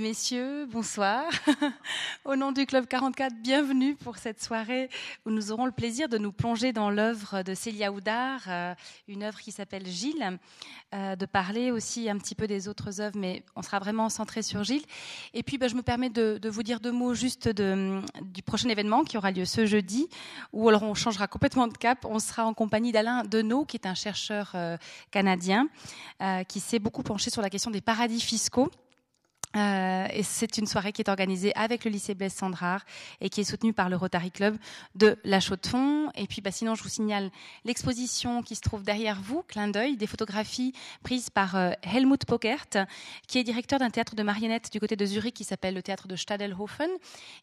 Messieurs, bonsoir. Au nom du Club 44, bienvenue pour cette soirée où nous aurons le plaisir de nous plonger dans l'œuvre de Célia Houdard, euh, une œuvre qui s'appelle Gilles, euh, de parler aussi un petit peu des autres œuvres, mais on sera vraiment centré sur Gilles. Et puis, bah, je me permets de, vous dire deux mots juste du prochain événement qui aura lieu ce jeudi, où alors on changera complètement de cap. On sera en compagnie d'Alain Deneau, qui est un chercheur euh, canadien, qui s'est beaucoup penché sur la question des paradis fiscaux. Euh, et c'est une soirée qui est organisée avec le lycée Blaise Sandrard et qui est soutenue par le Rotary Club de La Chaux-de-Fonds. Et puis, bah, sinon, je vous signale l'exposition qui se trouve derrière vous, clin d'œil, des photographies prises par euh, Helmut Pokert, qui est directeur d'un théâtre de marionnettes du côté de Zurich qui s'appelle le théâtre de Stadelhofen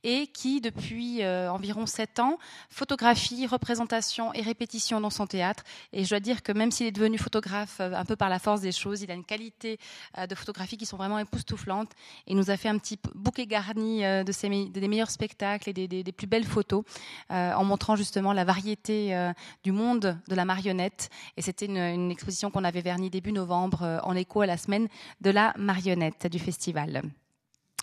et qui, depuis euh, environ sept ans, photographie, représentation et répétition dans son théâtre. Et je dois dire que même s'il est devenu photographe un peu par la force des choses, il a une qualité de photographie qui sont vraiment époustouflantes et nous a fait un petit bouquet garni euh, de des meilleurs spectacles et des, plus belles photos euh, en montrant justement la variété euh, du monde de la marionnette. Et c'était une, exposition qu'on avait vernie début novembre en écho à la semaine de la marionnette du festival.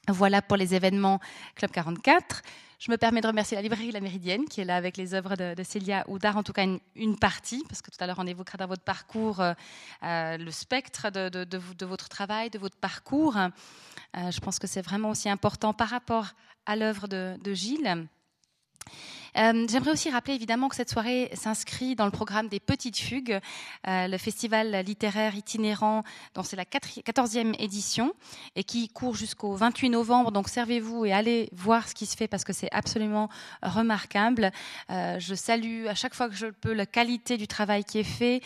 Voilà pour les événements Club 44. Je me permets de remercier la librairie La Méridienne qui est là avec les œuvres de, Célia Houdard, en tout cas une, partie, parce que tout à l'heure on évoquera dans votre parcours euh, euh, le spectre de, votre travail, de votre parcours. Euh, je pense que c'est vraiment aussi important par rapport à l'œuvre de, Gilles. Euh, j'aimerais aussi rappeler évidemment que cette soirée s'inscrit dans le programme des Petites Fugues, euh, le festival littéraire itinérant dont c'est la 14e édition et qui court jusqu'au 28 novembre. Donc servez-vous et allez voir ce qui se fait parce que c'est absolument remarquable. Euh, je salue à chaque fois que je peux la qualité du travail qui est fait.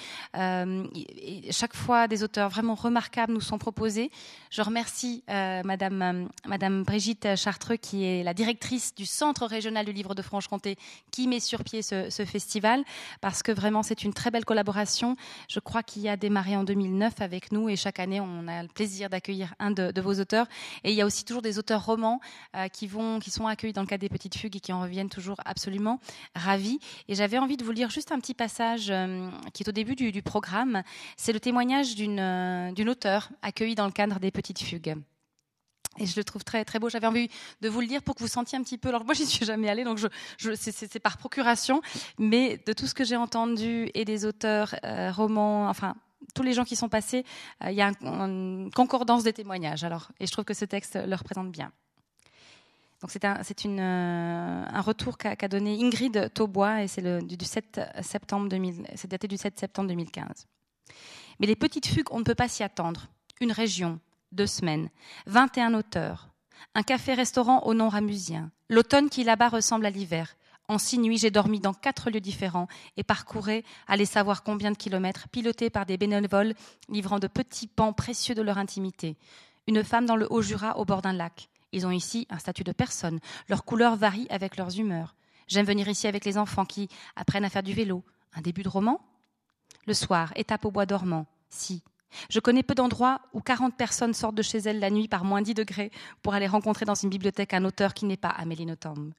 Chaque fois, des auteurs vraiment remarquables nous sont proposés. Je remercie Madame, Madame Brigitte Chartreux qui est la directrice du Centre régional du livre de Franche-Comté qui met sur pied ce, festival, parce que vraiment c'est une très belle collaboration. Je crois qu'il y a démarré en 2009 avec nous et chaque année on a le plaisir d'accueillir un de, vos auteurs. Et il y a aussi toujours des auteurs romans euh, qui, vont, qui sont accueillis dans le cadre des Petites Fugues et qui en reviennent toujours absolument ravis. Et j'avais envie de vous lire juste un petit passage euh, qui est au début du, programme. C'est le témoignage d'une euh, auteure accueillie dans le cadre des Petites Fugues. Et je le trouve très très beau. J'avais envie de vous le dire pour que vous sentiez un petit peu. Alors moi, j'y suis jamais allée, donc je, je c'est par procuration. Mais de tout ce que j'ai entendu et des auteurs euh, romans, enfin tous les gens qui sont passés, euh, il y a une concordance des témoignages. Alors, et je trouve que ce texte le représente bien. Donc c'est un, euh, un retour qu'a donné Ingrid Taubois et c'est du, du 7 septembre 2000, c'est daté du 7 septembre 2015. Mais les petites fugues, on ne peut pas s'y attendre. Une région, deux semaines, 21 auteurs, un café-restaurant au nom ramusien, l'automne qui là-bas ressemble à l'hiver. En six nuits, j'ai dormi dans quatre lieux différents et parcourais, allez savoir combien de kilomètres, pilotés par des bénévoles livrant de petits pans précieux de leur intimité. Une femme dans le Haut-Jura au bord d'un lac. Ils ont ici un statut de personne. Leurs couleurs varient avec leurs humeurs. J'aime venir ici avec les enfants qui apprennent à faire du vélo. Un début de roman? Le soir, étape au bois dormant. Si, je connais peu d'endroits où 40 personnes sortent de chez elles la nuit par moins 10 degrés pour aller rencontrer dans une bibliothèque un auteur qui n'est pas Amélie Nothomb.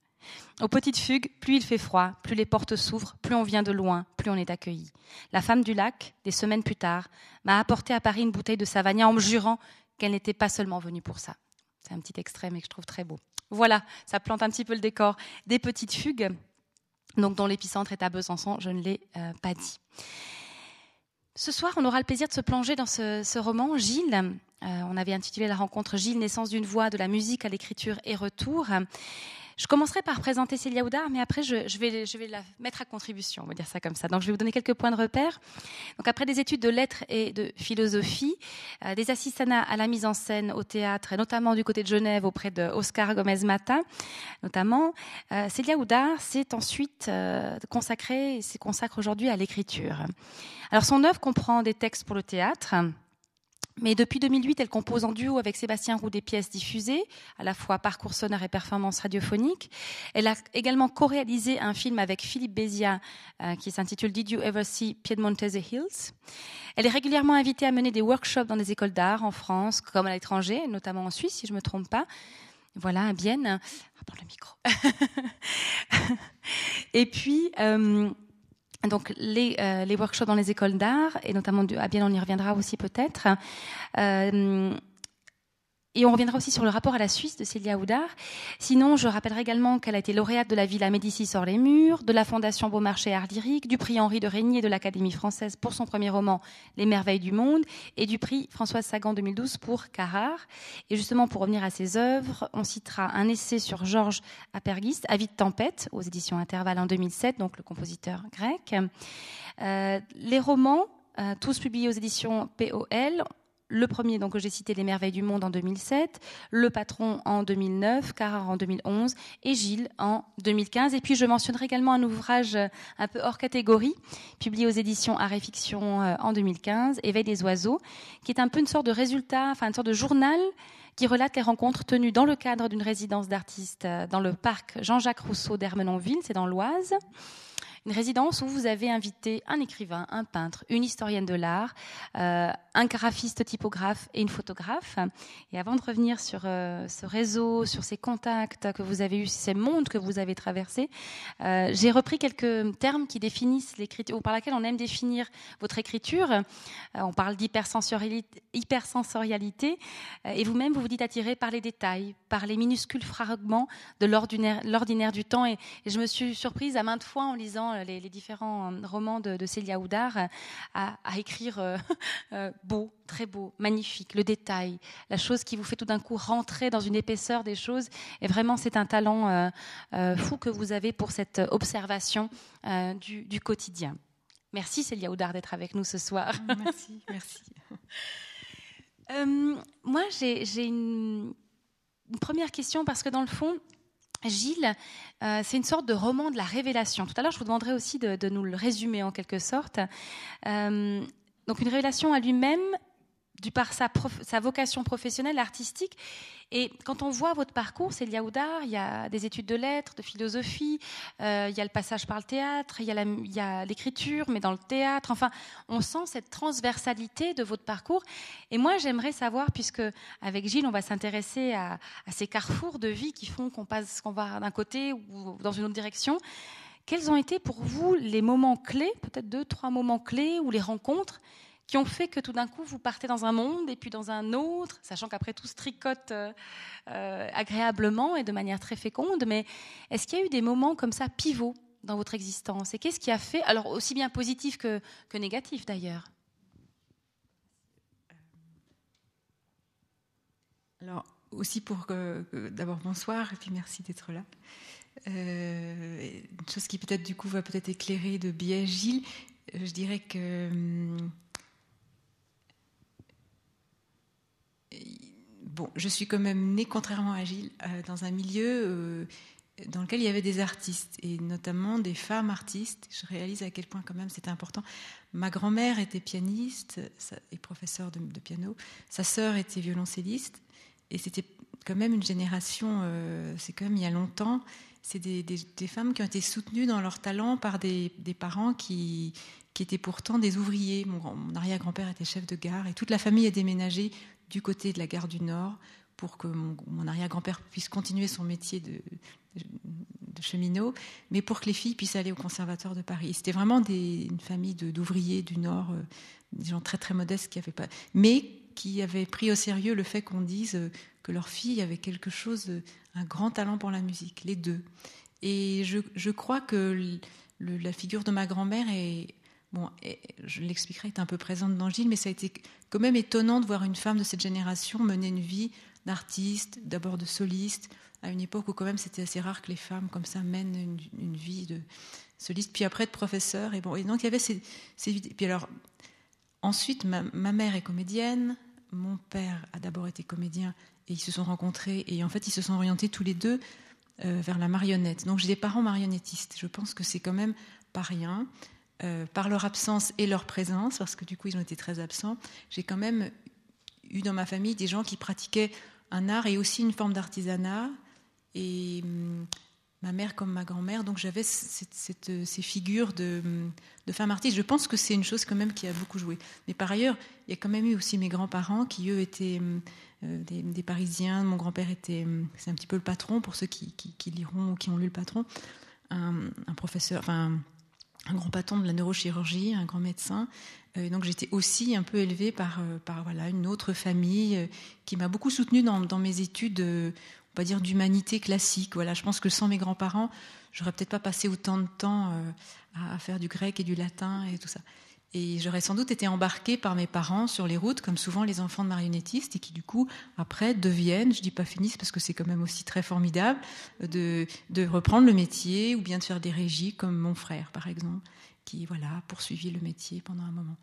Aux petites fugues, plus il fait froid, plus les portes s'ouvrent, plus on vient de loin, plus on est accueilli. La femme du lac, des semaines plus tard, m'a apporté à Paris une bouteille de Savagnin en me jurant qu'elle n'était pas seulement venue pour ça. C'est un petit extrait, mais que je trouve très beau. Voilà, ça plante un petit peu le décor des petites fugues, donc dont l'épicentre est à Besançon, je ne l'ai euh, pas dit. Ce soir, on aura le plaisir de se plonger dans ce, roman, Gilles. Euh, on avait intitulé la rencontre Gilles, naissance d'une voix, de la musique à l'écriture et retour. Je commencerai par présenter Célia Houdard, mais après, je, vais, je vais la mettre à contribution, on va dire ça comme ça. Donc, je vais vous donner quelques points de repère. Donc, après des études de lettres et de philosophie, euh, des assistanats à la mise en scène au théâtre, et notamment du côté de Genève auprès de Oscar Gomez-Mata, notamment, euh, Célia Houdard s'est ensuite euh, consacrée, s'est consacre aujourd'hui à l'écriture. Alors, son œuvre comprend des textes pour le théâtre, mais depuis 2008, elle compose en duo avec Sébastien Roux des pièces diffusées, à la fois parcours sonore et performance radiophonique. Elle a également co-réalisé un film avec Philippe Bézia euh, qui s'intitule Did You Ever See Piedmontese Hills? Elle est régulièrement invitée à mener des workshops dans des écoles d'art en France comme à l'étranger, notamment en Suisse, si je ne me trompe pas. Voilà, à Bienne. le micro. et puis, euh, donc les, euh, les, workshops dans les écoles d'art, et notamment à Bienne, on y reviendra aussi peut-être. Euh, et on reviendra aussi sur le rapport à la Suisse de Célia Houdard. Sinon, je rappellerai également qu'elle a été lauréate de la Villa Médicis hors les murs, de la Fondation Beaumarchais Art Lyrique, du prix Henri de Régnier de l'Académie française pour son premier roman Les Merveilles du Monde et du prix Françoise Sagan 2012 pour Carrare. Et justement, pour revenir à ses œuvres, on citera un essai sur Georges Apergis, Avis de tempête, aux éditions Intervalle en 2007, donc le compositeur grec. Euh, les romans, euh, tous publiés aux éditions POL, le premier donc, que j'ai cité, Les Merveilles du Monde en 2007, Le Patron en 2009, Carrare en 2011 et Gilles en 2015. Et puis je mentionnerai également un ouvrage euh, un peu hors catégorie, publié aux éditions Art et Fiction euh, en 2015, Éveil des oiseaux, qui est un peu une sorte de résultat, enfin une sorte de journal qui relate les rencontres tenues dans le cadre d'une résidence d'artistes euh, dans le parc Jean-Jacques Rousseau d'Hermenonville, c'est dans l'Oise une résidence où vous avez invité un écrivain, un peintre, une historienne de l'art, euh, un graphiste typographe et une photographe. Et avant de revenir sur euh, ce réseau, sur ces contacts que vous avez eus, ces mondes que vous avez traversés, euh, j'ai repris quelques termes qui définissent l'écriture, ou par laquelle on aime définir votre écriture. on parle d'hypersensorialité, hypersensorialité et vous-même, vous vous dites attiré par les détails, par les minuscules fragments de l'ordinaire du temps. Et je me suis surprise à maintes fois en lisant euh, les, différents euh, romans de, Célia Houdard, euh, à, écrire beau, très beau, magnifique, le détail, la chose qui vous fait tout d'un coup rentrer dans une épaisseur des choses. Et vraiment, c'est un talent fou que vous avez pour cette observation du, quotidien. Merci Célia Houdard d'être avec nous ce soir. Merci, merci. moi, j'ai une première question parce que dans le fond, Gilles, euh, c'est une sorte de roman de la révélation. Tout à l'heure, je vous demanderai aussi de, nous le résumer en quelque sorte. Euh, donc une révélation à lui-même, du par sa, vocation professionnelle, artistique. Et quand on voit votre parcours, c'est Liaoudar, il y a des études de lettres, de philosophie, euh, il y a le passage par le théâtre, il y a l'écriture, mais dans le théâtre. Enfin, on sent cette transversalité de votre parcours. Et moi, j'aimerais savoir, puisque avec Gilles, on va s'intéresser à, à, ces carrefours de vie qui font qu'on passe, qu'on va d'un côté ou dans une autre direction. Quels ont été pour vous les moments clés, peut-être deux, trois moments clés ou les rencontres qui ont fait que tout d'un coup, vous partez dans un monde et puis dans un autre, sachant qu'après tout se tricote euh, euh, agréablement et de manière très féconde. Mais est-ce qu'il y a eu des moments comme ça pivots dans votre existence? Et qu'est-ce qui a fait, alors aussi bien positif que, que négatif d'ailleurs? Alors, aussi pour d'abord bonsoir et puis merci d'être là. Euh, une chose qui peut-être du coup va peut-être éclairer de biais Gilles, je dirais que hum, bon, je suis quand même née, contrairement à Gilles, euh, dans un milieu euh, dans lequel il y avait des artistes, et notamment des femmes artistes. Je réalise à quel point quand même c'était important. Ma grand-mère était pianiste et professeure de, piano. Sa sœur était violoncelliste. Et c'était quand même une génération, euh, c'est quand même il y a longtemps, c'est des, femmes qui ont été soutenues dans leur talent par des, parents qui, étaient pourtant des ouvriers. Mon arrière-grand-père était chef de gare et toute la famille a déménagé du côté de la gare du Nord pour que mon, arrière-grand-père puisse continuer son métier de, cheminot, mais pour que les filles puissent aller au conservatoire de Paris. C'était vraiment une famille d'ouvriers du Nord, euh, des gens très très modestes qui avaient pas, mais qui avaient pris au sérieux le fait qu'on dise euh, que leur fille avait quelque chose, un grand talent pour la musique, les deux. Et je, crois que la figure de ma grand-mère est, je l'expliquerai, est un peu présente dans Gilles, mais ça a été quand même étonnant de voir une femme de cette génération mener une vie d'artiste, d'abord de soliste, à une époque où quand même c'était assez rare que les femmes comme ça mènent une, vie de soliste, puis après de professeur. Et bon, et donc il y avait ces, ces Puis alors, ensuite, ma, mère est comédienne, mon père a d'abord été comédien, et ils se sont rencontrés, et en fait ils se sont orientés tous les deux euh, vers la marionnette. Donc j'ai des parents marionnettistes. Je pense que c'est quand même pas rien. Euh, par leur absence et leur présence, parce que du coup ils ont été très absents, j'ai quand même eu dans ma famille des gens qui pratiquaient un art et aussi une forme d'artisanat. Et hum, ma mère comme ma grand-mère, donc j'avais ces figures de, hum, de femmes artistes. Je pense que c'est une chose quand même qui a beaucoup joué. Mais par ailleurs, il y a quand même eu aussi mes grands-parents qui, eux, étaient hum, euh, des, Parisiens. Mon grand-père était, c'est un petit peu le patron, pour ceux qui, qui, liront ou qui ont lu le patron, un, un professeur, enfin un grand patron de la neurochirurgie, un grand médecin. Euh, donc j'étais aussi un peu élevée par, euh, par voilà, une autre famille euh, qui m'a beaucoup soutenue dans, dans, mes études, on dire, d'humanité classique. Voilà, je pense que sans mes grands-parents, j'aurais peut-être pas passé autant de temps à, à, faire du grec et du latin et tout ça. Et j'aurais sans doute été embarquée par mes parents sur les routes, comme souvent les enfants de marionnettistes, et qui du coup, après, deviennent, je dis pas finissent parce que c'est quand même aussi très formidable, de, de reprendre le métier ou bien de faire des régies, comme mon frère, par exemple qui voilà, a poursuivi le métier pendant un moment.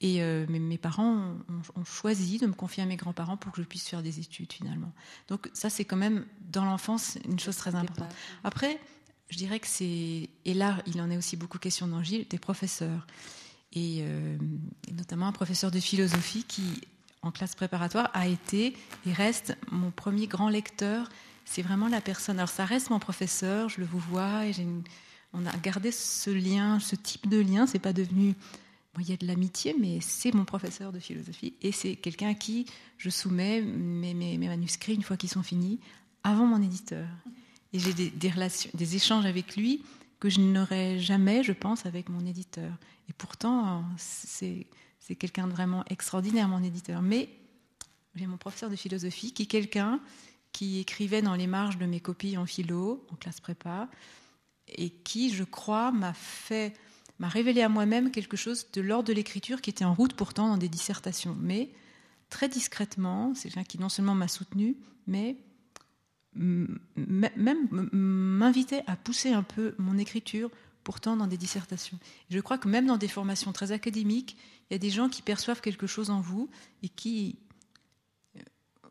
Et euh, mes, parents ont, choisi de me confier à mes grands-parents pour que je puisse faire des études finalement. Donc ça, c'est quand même dans l'enfance une chose très importante. Après, je dirais que c'est, et là, il en est aussi beaucoup question dans Gilles, des professeurs. Et, euh, et, notamment un professeur de philosophie qui, en classe préparatoire, a été et reste mon premier grand lecteur. C'est vraiment la personne. Alors ça reste mon professeur, je le vous vois, et on a gardé ce lien, ce type de lien. C'est pas devenu. il y a de l'amitié, mais c'est mon professeur de philosophie et c'est quelqu'un à qui je soumets mes, manuscrits une fois qu'ils sont finis avant mon éditeur. Et j'ai des, des échanges avec lui que je n'aurais jamais, je pense, avec mon éditeur. Et pourtant, c'est quelqu'un de vraiment extraordinaire, mon éditeur. Mais j'ai mon professeur de philosophie qui est quelqu'un qui écrivait dans les marges de mes copies en philo, en classe prépa, et qui, je crois, m'a fait m'a révélé à moi-même quelque chose de l'ordre de l'écriture qui était en route pourtant dans des dissertations. Mais très discrètement, c'est quelqu'un qui non seulement m'a soutenu, mais même m'invitait à pousser un peu mon écriture pourtant dans des dissertations. je crois que même dans des formations très académiques, il y a des gens qui perçoivent quelque chose en vous et qui euh,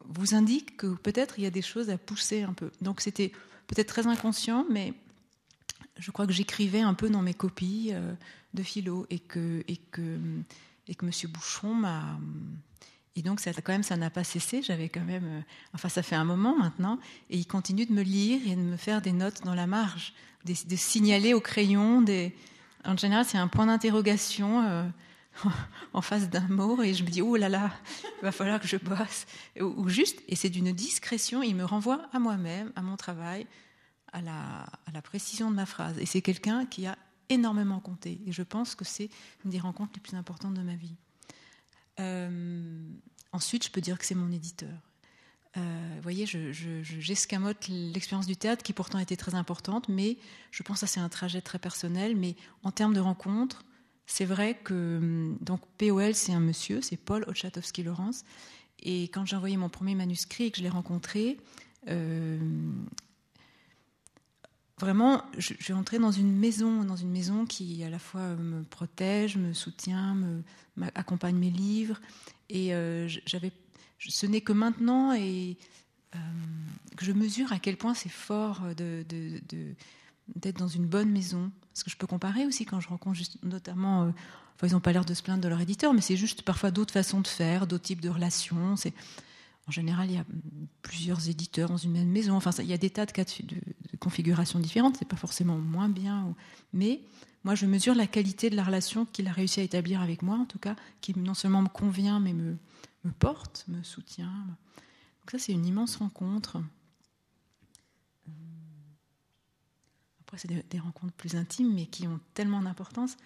vous indiquent que peut-être il y a des choses à pousser un peu. Donc c'était peut-être très inconscient, mais je crois que j'écrivais un peu dans mes copies euh, de philo et que, et que, et que M. Bouchon m'a. Et donc, ça, quand même, ça n'a pas cessé. J'avais quand même. Euh, enfin, ça fait un moment maintenant. Et il continue de me lire et de me faire des notes dans la marge, de, signaler au crayon. En général, c'est un point d'interrogation. Euh, en face d'un mot et je me dis oh là là il va falloir que je bosse ou juste et c'est d'une discrétion il me renvoie à moi-même à mon travail à la, précision de ma phrase. Et c'est quelqu'un qui a énormément compté. Et je pense que c'est une des rencontres les plus importantes de ma vie. Euh, ensuite, je peux dire que c'est mon éditeur. Euh, vous voyez, j'escamote je, l'expérience du théâtre qui pourtant était très importante, mais je pense que c'est un trajet très personnel. Mais en termes de rencontres, c'est vrai que donc POL, c'est un monsieur, c'est Paul Ochatowski-Laurence. Et quand j'ai envoyé mon premier manuscrit et que je l'ai rencontré, euh, vraiment, je, suis entrée dans une maison, dans une maison qui à la fois me protège, me soutient, me, accompagne mes livres. Et euh, j'avais, ce n'est que maintenant et euh, que je mesure à quel point c'est fort d'être dans une bonne maison. Parce que je peux comparer aussi quand je rencontre notamment, euh, ils n'ont pas l'air de se plaindre de leur éditeur, mais c'est juste parfois d'autres façons de faire, d'autres types de relations. En général, il y a plusieurs éditeurs dans une même maison. Enfin, il y a des tas de cas de, configurations différentes. C'est pas forcément moins bien, mais moi, je mesure la qualité de la relation qu'il a réussi à établir avec moi, en tout cas, qui non seulement me convient, mais me, me porte, me soutient. Donc ça, c'est une immense rencontre. Après, c'est des, des, rencontres plus intimes, mais qui ont tellement d'importance.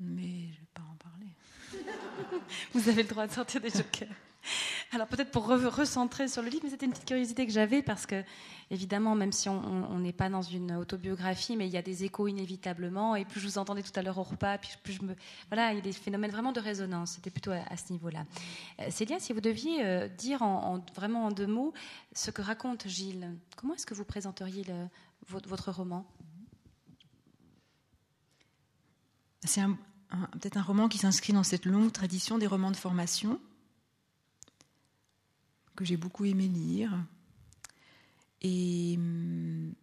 Mais je ne vais pas en parler. Vous avez le droit de sortir des jokers. Alors peut-être pour recentrer sur le livre, mais c'était une petite curiosité que j'avais parce que, évidemment, même si on n'est pas dans une autobiographie, mais il y a des échos inévitablement, et plus je vous entendais tout à l'heure au repas, puis plus je me... Voilà, il y a des phénomènes vraiment de résonance, c'était plutôt à, ce niveau-là. Euh, Célia, si vous deviez euh, dire en, vraiment en deux mots ce que raconte Gilles, comment est-ce que vous présenteriez votre, votre, roman? C'est peut-être un roman qui s'inscrit dans cette longue tradition des romans de formation que j'ai beaucoup aimé lire. Et hum,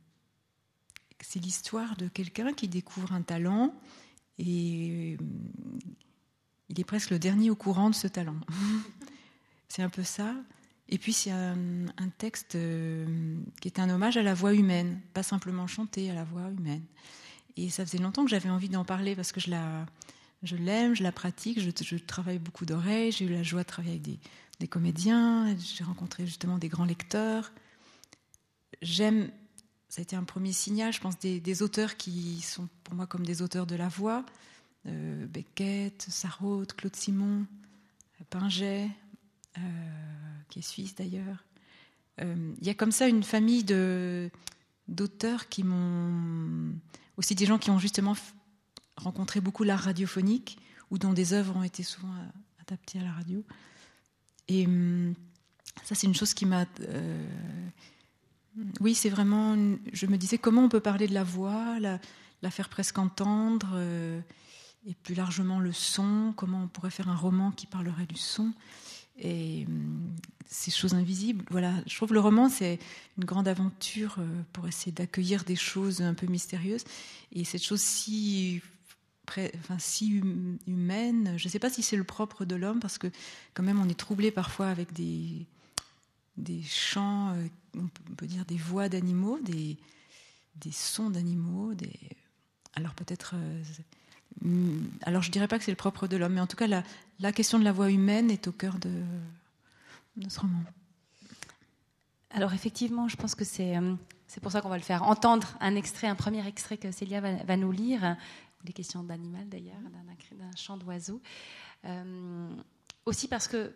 c'est l'histoire de quelqu'un qui découvre un talent et hum, il est presque le dernier au courant de ce talent. c'est un peu ça. Et puis c'est un, texte hum, qui est un hommage à la voix humaine, pas simplement chanter à la voix humaine. Et ça faisait longtemps que j'avais envie d'en parler parce que je la, je l'aime, je la pratique, je, je travaille beaucoup d'oreilles, j'ai eu la joie de travailler avec des, des comédiens, j'ai rencontré justement des grands lecteurs. J'aime ça a été un premier signal, je pense, des, auteurs qui sont pour moi comme des auteurs de la voix. Euh, Beckett, Sarraute, Claude Simon, Pinget, euh, qui est suisse d'ailleurs. Euh, il y a comme ça une famille de, d'auteurs qui m'ont. aussi des gens qui ont justement rencontré beaucoup l'art radiophonique, ou dont des œuvres ont été souvent adaptées à la radio. Et hum, ça, c'est une chose qui m'a oui, c'est vraiment. Je me disais comment on peut parler de la voix, la, faire presque entendre, euh, et plus largement le son. Comment on pourrait faire un roman qui parlerait du son et hum, ces choses invisibles. Voilà, je trouve le roman c'est une grande aventure euh, pour essayer d'accueillir des choses un peu mystérieuses et cette chose si enfin, si hum, humaine. Je ne sais pas si c'est le propre de l'homme parce que quand même on est troublé parfois avec des des chants, euh, on peut dire des voix d'animaux, des, des sons d'animaux, alors peut-être... Euh, alors je dirais pas que c'est le propre de l'homme, mais en tout cas la, la, question de la voix humaine est au cœur de, ce roman. Alors effectivement, je pense que c'est euh, c'est pour ça qu'on va le faire entendre un extrait, un premier extrait que Célia va, nous lire, des questions d'animal d'ailleurs, d'un chant d'oiseau. aussi parce que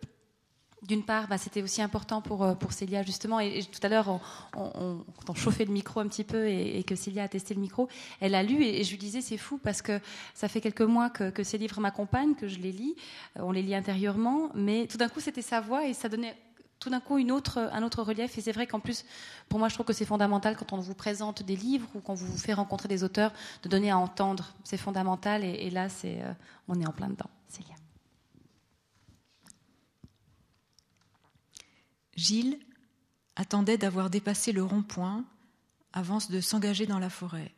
d'une part, bah, c'était aussi important pour, euh, pour Célia, justement. Et, tout à l'heure, on, quand on chauffait le micro un petit peu et, que Célia a testé le micro, elle a lu et, je lui disais c'est fou parce que ça fait quelques mois que, ces livres m'accompagnent, que je les lis. Euh, on les lit intérieurement, mais tout d'un coup, c'était sa voix et ça donnait tout d'un coup un autre relief. Et c'est vrai qu'en plus, pour moi, je trouve que c'est fondamental quand on vous présente des livres ou qu'on vous fait rencontrer des auteurs, de donner à entendre. C'est fondamental. Et, là, euh, on est en plein dedans. Célia. Gilles attendait d'avoir dépassé le rond-point avant de s'engager dans la forêt.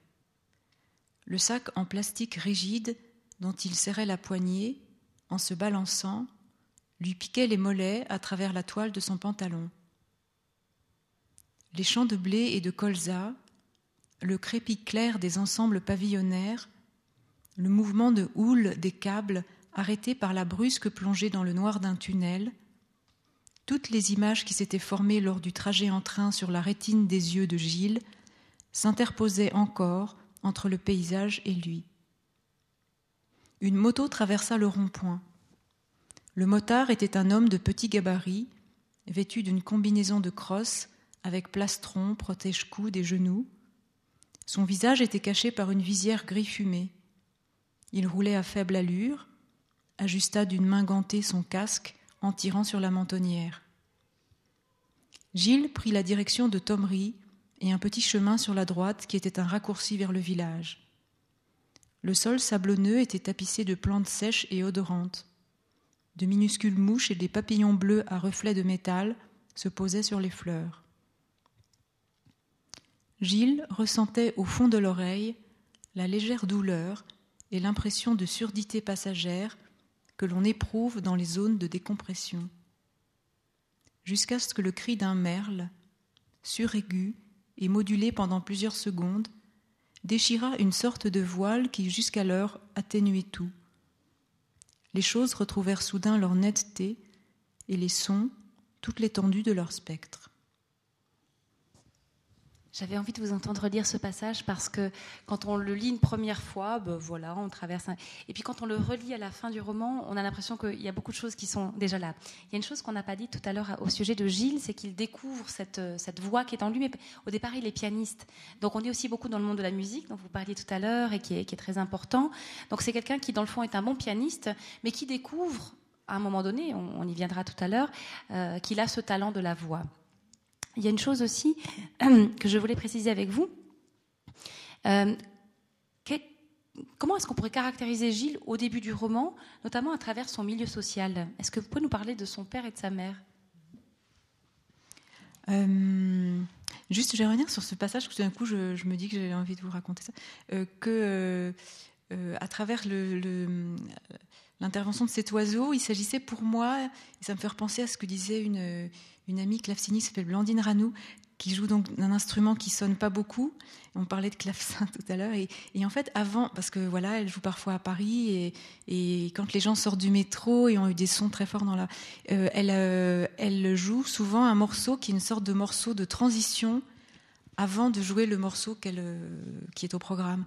Le sac en plastique rigide dont il serrait la poignée, en se balançant, lui piquait les mollets à travers la toile de son pantalon. Les champs de blé et de colza, le crépit clair des ensembles pavillonnaires, le mouvement de houle des câbles arrêtés par la brusque plongée dans le noir d'un tunnel, toutes les images qui s'étaient formées lors du trajet en train sur la rétine des yeux de Gilles s'interposaient encore entre le paysage et lui. Une moto traversa le rond-point. Le motard était un homme de petit gabarit, vêtu d'une combinaison de crosses avec plastron, protège-cou des genoux. Son visage était caché par une visière gris fumé. Il roulait à faible allure, ajusta d'une main gantée son casque en tirant sur la mentonnière. Gilles prit la direction de Thomery et un petit chemin sur la droite qui était un raccourci vers le village. Le sol sablonneux était tapissé de plantes sèches et odorantes. De minuscules mouches et des papillons bleus à reflets de métal se posaient sur les fleurs. Gilles ressentait au fond de l'oreille la légère douleur et l'impression de surdité passagère que l'on éprouve dans les zones de décompression, jusqu'à ce que le cri d'un merle, suraigu et modulé pendant plusieurs secondes, déchira une sorte de voile qui jusqu'alors atténuait tout. Les choses retrouvèrent soudain leur netteté et les sons toute l'étendue de leur spectre. J'avais envie de vous entendre lire ce passage parce que quand on le lit une première fois, ben voilà, on traverse. Un... Et puis quand on le relit à la fin du roman, on a l'impression qu'il y a beaucoup de choses qui sont déjà là. Il y a une chose qu'on n'a pas dit tout à l'heure au sujet de Gilles, c'est qu'il découvre cette, cette voix qui est en lui. Mais au départ, il est pianiste. Donc on est aussi beaucoup dans le monde de la musique, dont vous parliez tout à l'heure et qui est, qui est très important. Donc c'est quelqu'un qui, dans le fond, est un bon pianiste, mais qui découvre, à un moment donné, on, y viendra tout à l'heure, euh, qu'il a ce talent de la voix. Il y a une chose aussi que je voulais préciser avec vous. Euh, comment est-ce qu'on pourrait caractériser Gilles au début du roman, notamment à travers son milieu social? Est-ce que vous pouvez nous parler de son père et de sa mère? Euh, Juste, je vais revenir sur ce passage, parce que d'un coup, je, me dis que j'ai envie de vous raconter ça. Euh, que à travers l'intervention de cet oiseau, il s'agissait pour moi, et ça me fait repenser à ce que disait une, une amie clavecine qui s'appelle Blandine Ranou, qui joue donc d'un instrument qui sonne pas beaucoup. On parlait de clavecin tout à l'heure. Et, en fait, avant, parce que voilà, elle joue parfois à Paris, et, quand les gens sortent du métro et ont eu des sons très forts dans la. Euh, elle, euh, elle joue souvent un morceau qui est une sorte de morceau de transition avant de jouer le morceau qui est au programme,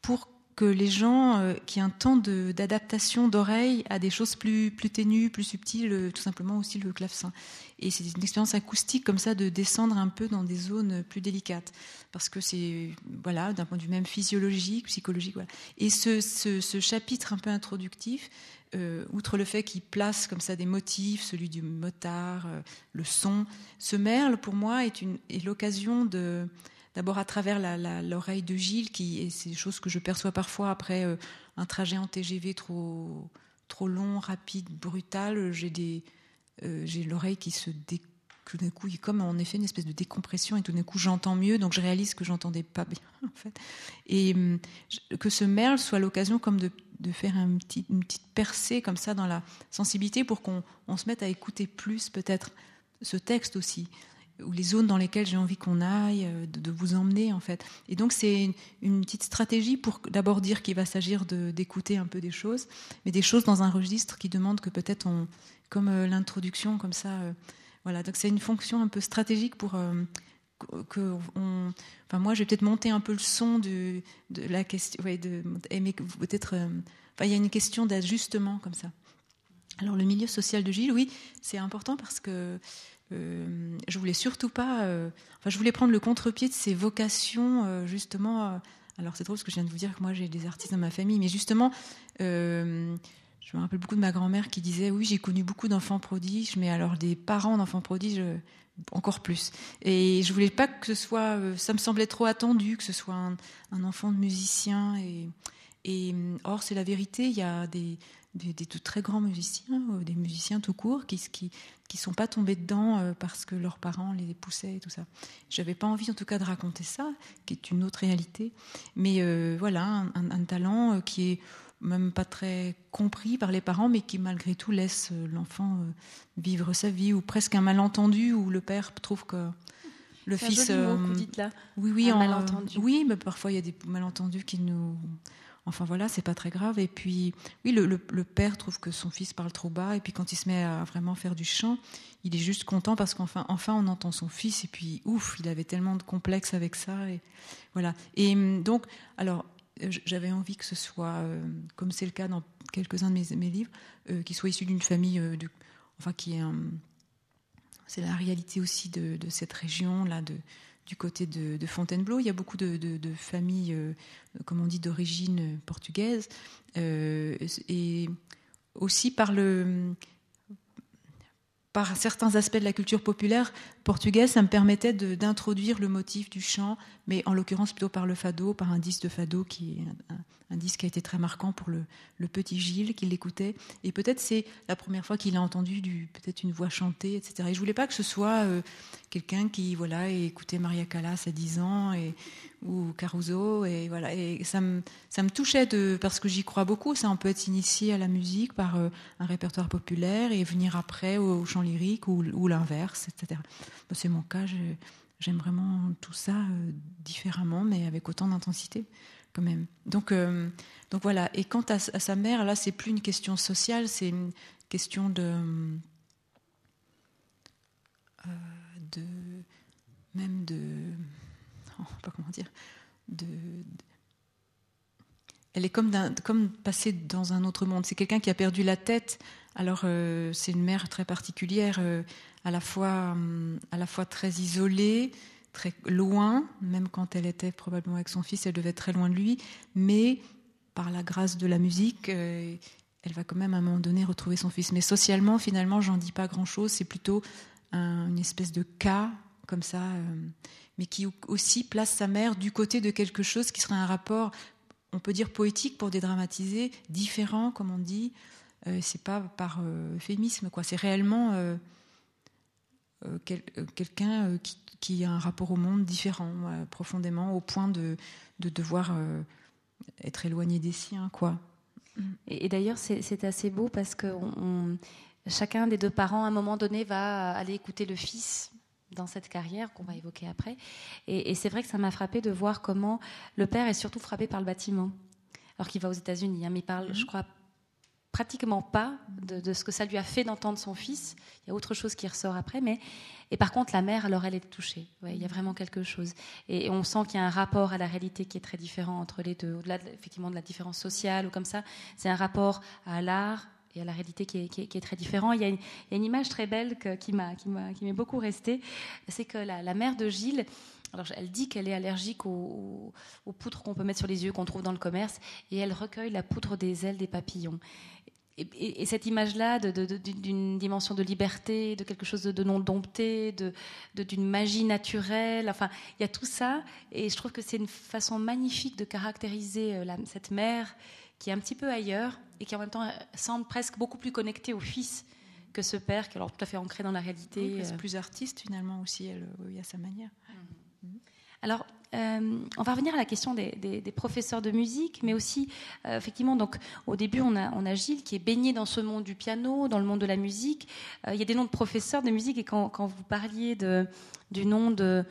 pour que les gens euh, qui aient un temps d'adaptation d'oreille à des choses plus, plus ténues, plus subtiles, euh, tout simplement aussi le clavecin. Et c'est une expérience acoustique comme ça de descendre un peu dans des zones plus délicates. Parce que c'est, voilà, d'un point de vue même physiologique, psychologique. Voilà. Et ce, ce, chapitre un peu introductif, euh, outre le fait qu'il place comme ça des motifs, celui du motard, le son, ce merle, pour moi, est, une, est l'occasion de D'abord à travers l'oreille de Gilles, qui et c'est des choses que je perçois parfois après euh, un trajet en TGV trop trop long, rapide, brutal. J'ai des euh, j'ai l'oreille qui se dé, tout d'un coup, il y a comme en effet une espèce de décompression et tout d'un coup j'entends mieux, donc je réalise que j'entendais pas bien en fait. Et que ce merle soit l'occasion comme de, de faire une petite percée comme ça dans la sensibilité pour qu'on on se mette à écouter plus peut-être ce texte aussi ou les zones dans lesquelles j'ai envie qu'on aille, euh, de, vous emmener en fait. Et donc c'est une, petite stratégie pour d'abord dire qu'il va s'agir d'écouter un peu des choses, mais des choses dans un registre qui demande que peut-être on, comme euh, l'introduction, comme ça, euh, voilà. Donc c'est une fonction un peu stratégique pour que on, enfin moi je vais peut-être monter un peu le son de, la question, ouais, de, peut-être, enfin il y a une question d'ajustement comme ça. Alors le milieu social de Gilles, oui, c'est important parce que euh, je voulais surtout pas. Euh, enfin, je voulais prendre le contre-pied de ces vocations, euh, justement. alors, c'est drôle ce que je viens de vous dire que moi, j'ai des artistes dans ma famille, mais justement, je me rappelle beaucoup de ma grand-mère qui disait Oui, j'ai connu beaucoup d'enfants prodiges, mais alors des parents d'enfants prodiges, encore plus. Et je voulais pas que ce soit. ça me semblait trop attendu que ce soit un, enfant de musicien. Et, et or, c'est la vérité. Il y a des, des, des, très grands musiciens, des musiciens tout court, qui, qui, qui sont pas tombés dedans euh, parce que leurs parents les poussaient et tout ça. J'avais pas envie en tout cas de raconter ça, qui est une autre réalité. Mais euh, voilà, un, talent euh, qui est même pas très compris par les parents, mais qui malgré tout laisse l'enfant vivre sa vie, ou presque un malentendu où le père trouve que le fils. Un joli mot dites là. Oui, oui, un malentendu. Oui, mais parfois il y a des malentendus qui nous Enfin voilà, c'est pas très grave. Et puis, oui, le, père trouve que son fils parle trop bas. Et puis quand il se met à vraiment faire du chant, il est juste content parce qu'enfin, enfin, on entend son fils. Et puis, ouf, il avait tellement de complexes avec ça. Et voilà. Et hum, donc, alors, j'avais envie que ce soit, euh, comme c'est le cas dans quelques-uns de mes, mes livres, euh, qu'il soit issu d'une famille, euh, enfin, qui est, c'est la réalité aussi de, de cette région là, de du côté de, Fontainebleau. Il y a beaucoup de, familles, euh, comme on dit, d'origine portugaise. Euh, et aussi par certains aspects de la culture populaire portugaise, ça me permettait d'introduire le motif du chant, mais en l'occurrence plutôt par le fado, par un disque de fado qui est un, disque qui a été très marquant pour le, petit Gilles qui l'écoutait. Et peut-être c'est la première fois qu'il a entendu peut-être une voix chanter, etc. Et je voulais pas que ce soit euh, quelqu'un qui voilà écoutait Maria Callas à 10 ans ou Caruso et voilà ça me touchait de parce que j'y crois beaucoup ça on peut être initié à la musique par euh, un répertoire populaire et venir après au, chant lyrique ou l'inverse etc c'est mon cas j'aime vraiment tout ça euh, différemment mais avec autant d'intensité quand même donc euh, donc voilà et quant à, sa mère là c'est plus une question sociale c'est une question de de même de pas comment dire, de, elle est comme, comme passée dans un autre monde. C'est quelqu'un qui a perdu la tête. Alors euh, c'est une mère très particulière, euh, à la fois hum, à la fois très isolée, très loin, même quand elle était probablement avec son fils, elle devait être très loin de lui, mais par la grâce de la musique, euh, elle va quand même à un moment donné retrouver son fils. Mais socialement, finalement, j'en dis pas grand-chose. C'est plutôt une espèce de cas comme ça mais qui aussi place sa mère du côté de quelque chose qui serait un rapport, on peut dire poétique pour dédramatiser, différent, comme on dit. Euh, c'est pas par euh, euphémisme, quoi. C'est réellement euh, quelqu'un qui, a un rapport au monde différent, profondément, au point de, de devoir être éloigné des siens, quoi. Et, d'ailleurs, c'est assez beau parce que chacun des deux parents, à un moment donné, va aller écouter le fils dans cette carrière qu'on va évoquer après. Et, c'est vrai que ça m'a frappé de voir comment le père est surtout frappé par le bâtiment, alors qu'il va aux États-Unis. Hein, mais il parle, je mhm. crois, pratiquement pas de, ce que ça lui a fait d'entendre son fils. Il y a autre chose qui ressort après, mais et par contre la mère, alors elle est touchée. il y a vraiment quelque chose, et on sent qu'il y a un rapport à la réalité qui est très différent entre les deux, au-delà effectivement de la différence sociale ou comme ça. C'est un rapport à l'art, et à la réalité qui est, très différent. Il y, a une, image très belle qui m'est beaucoup restée, c'est que la, mère de Gilles, alors elle dit qu'elle est allergique aux, poudres qu'on peut mettre sur les yeux, qu'on trouve dans le commerce, et elle recueille la poudre des ailes des papillons. Et, cette image-là d'une dimension de liberté, de quelque chose de, non dompté, d'une magie naturelle, enfin, il y a tout ça, et je trouve que c'est une façon magnifique de caractériser euh, cette mère qui est un petit peu ailleurs et qui en même temps euh, semble presque beaucoup plus connectée au fils que ce père, qui est alors tout à fait ancré dans la réalité. c'est euh. plus artiste finalement aussi, elle, oui, à sa manière. Alors, euh, on va revenir à la question des, professeurs de musique, mais aussi, euh, effectivement, donc, au début, on a, on a, Gilles qui est baigné dans ce monde du piano, dans le monde de la musique. Euh, il y a des noms de professeurs de musique, et quand, vous parliez de, du nom de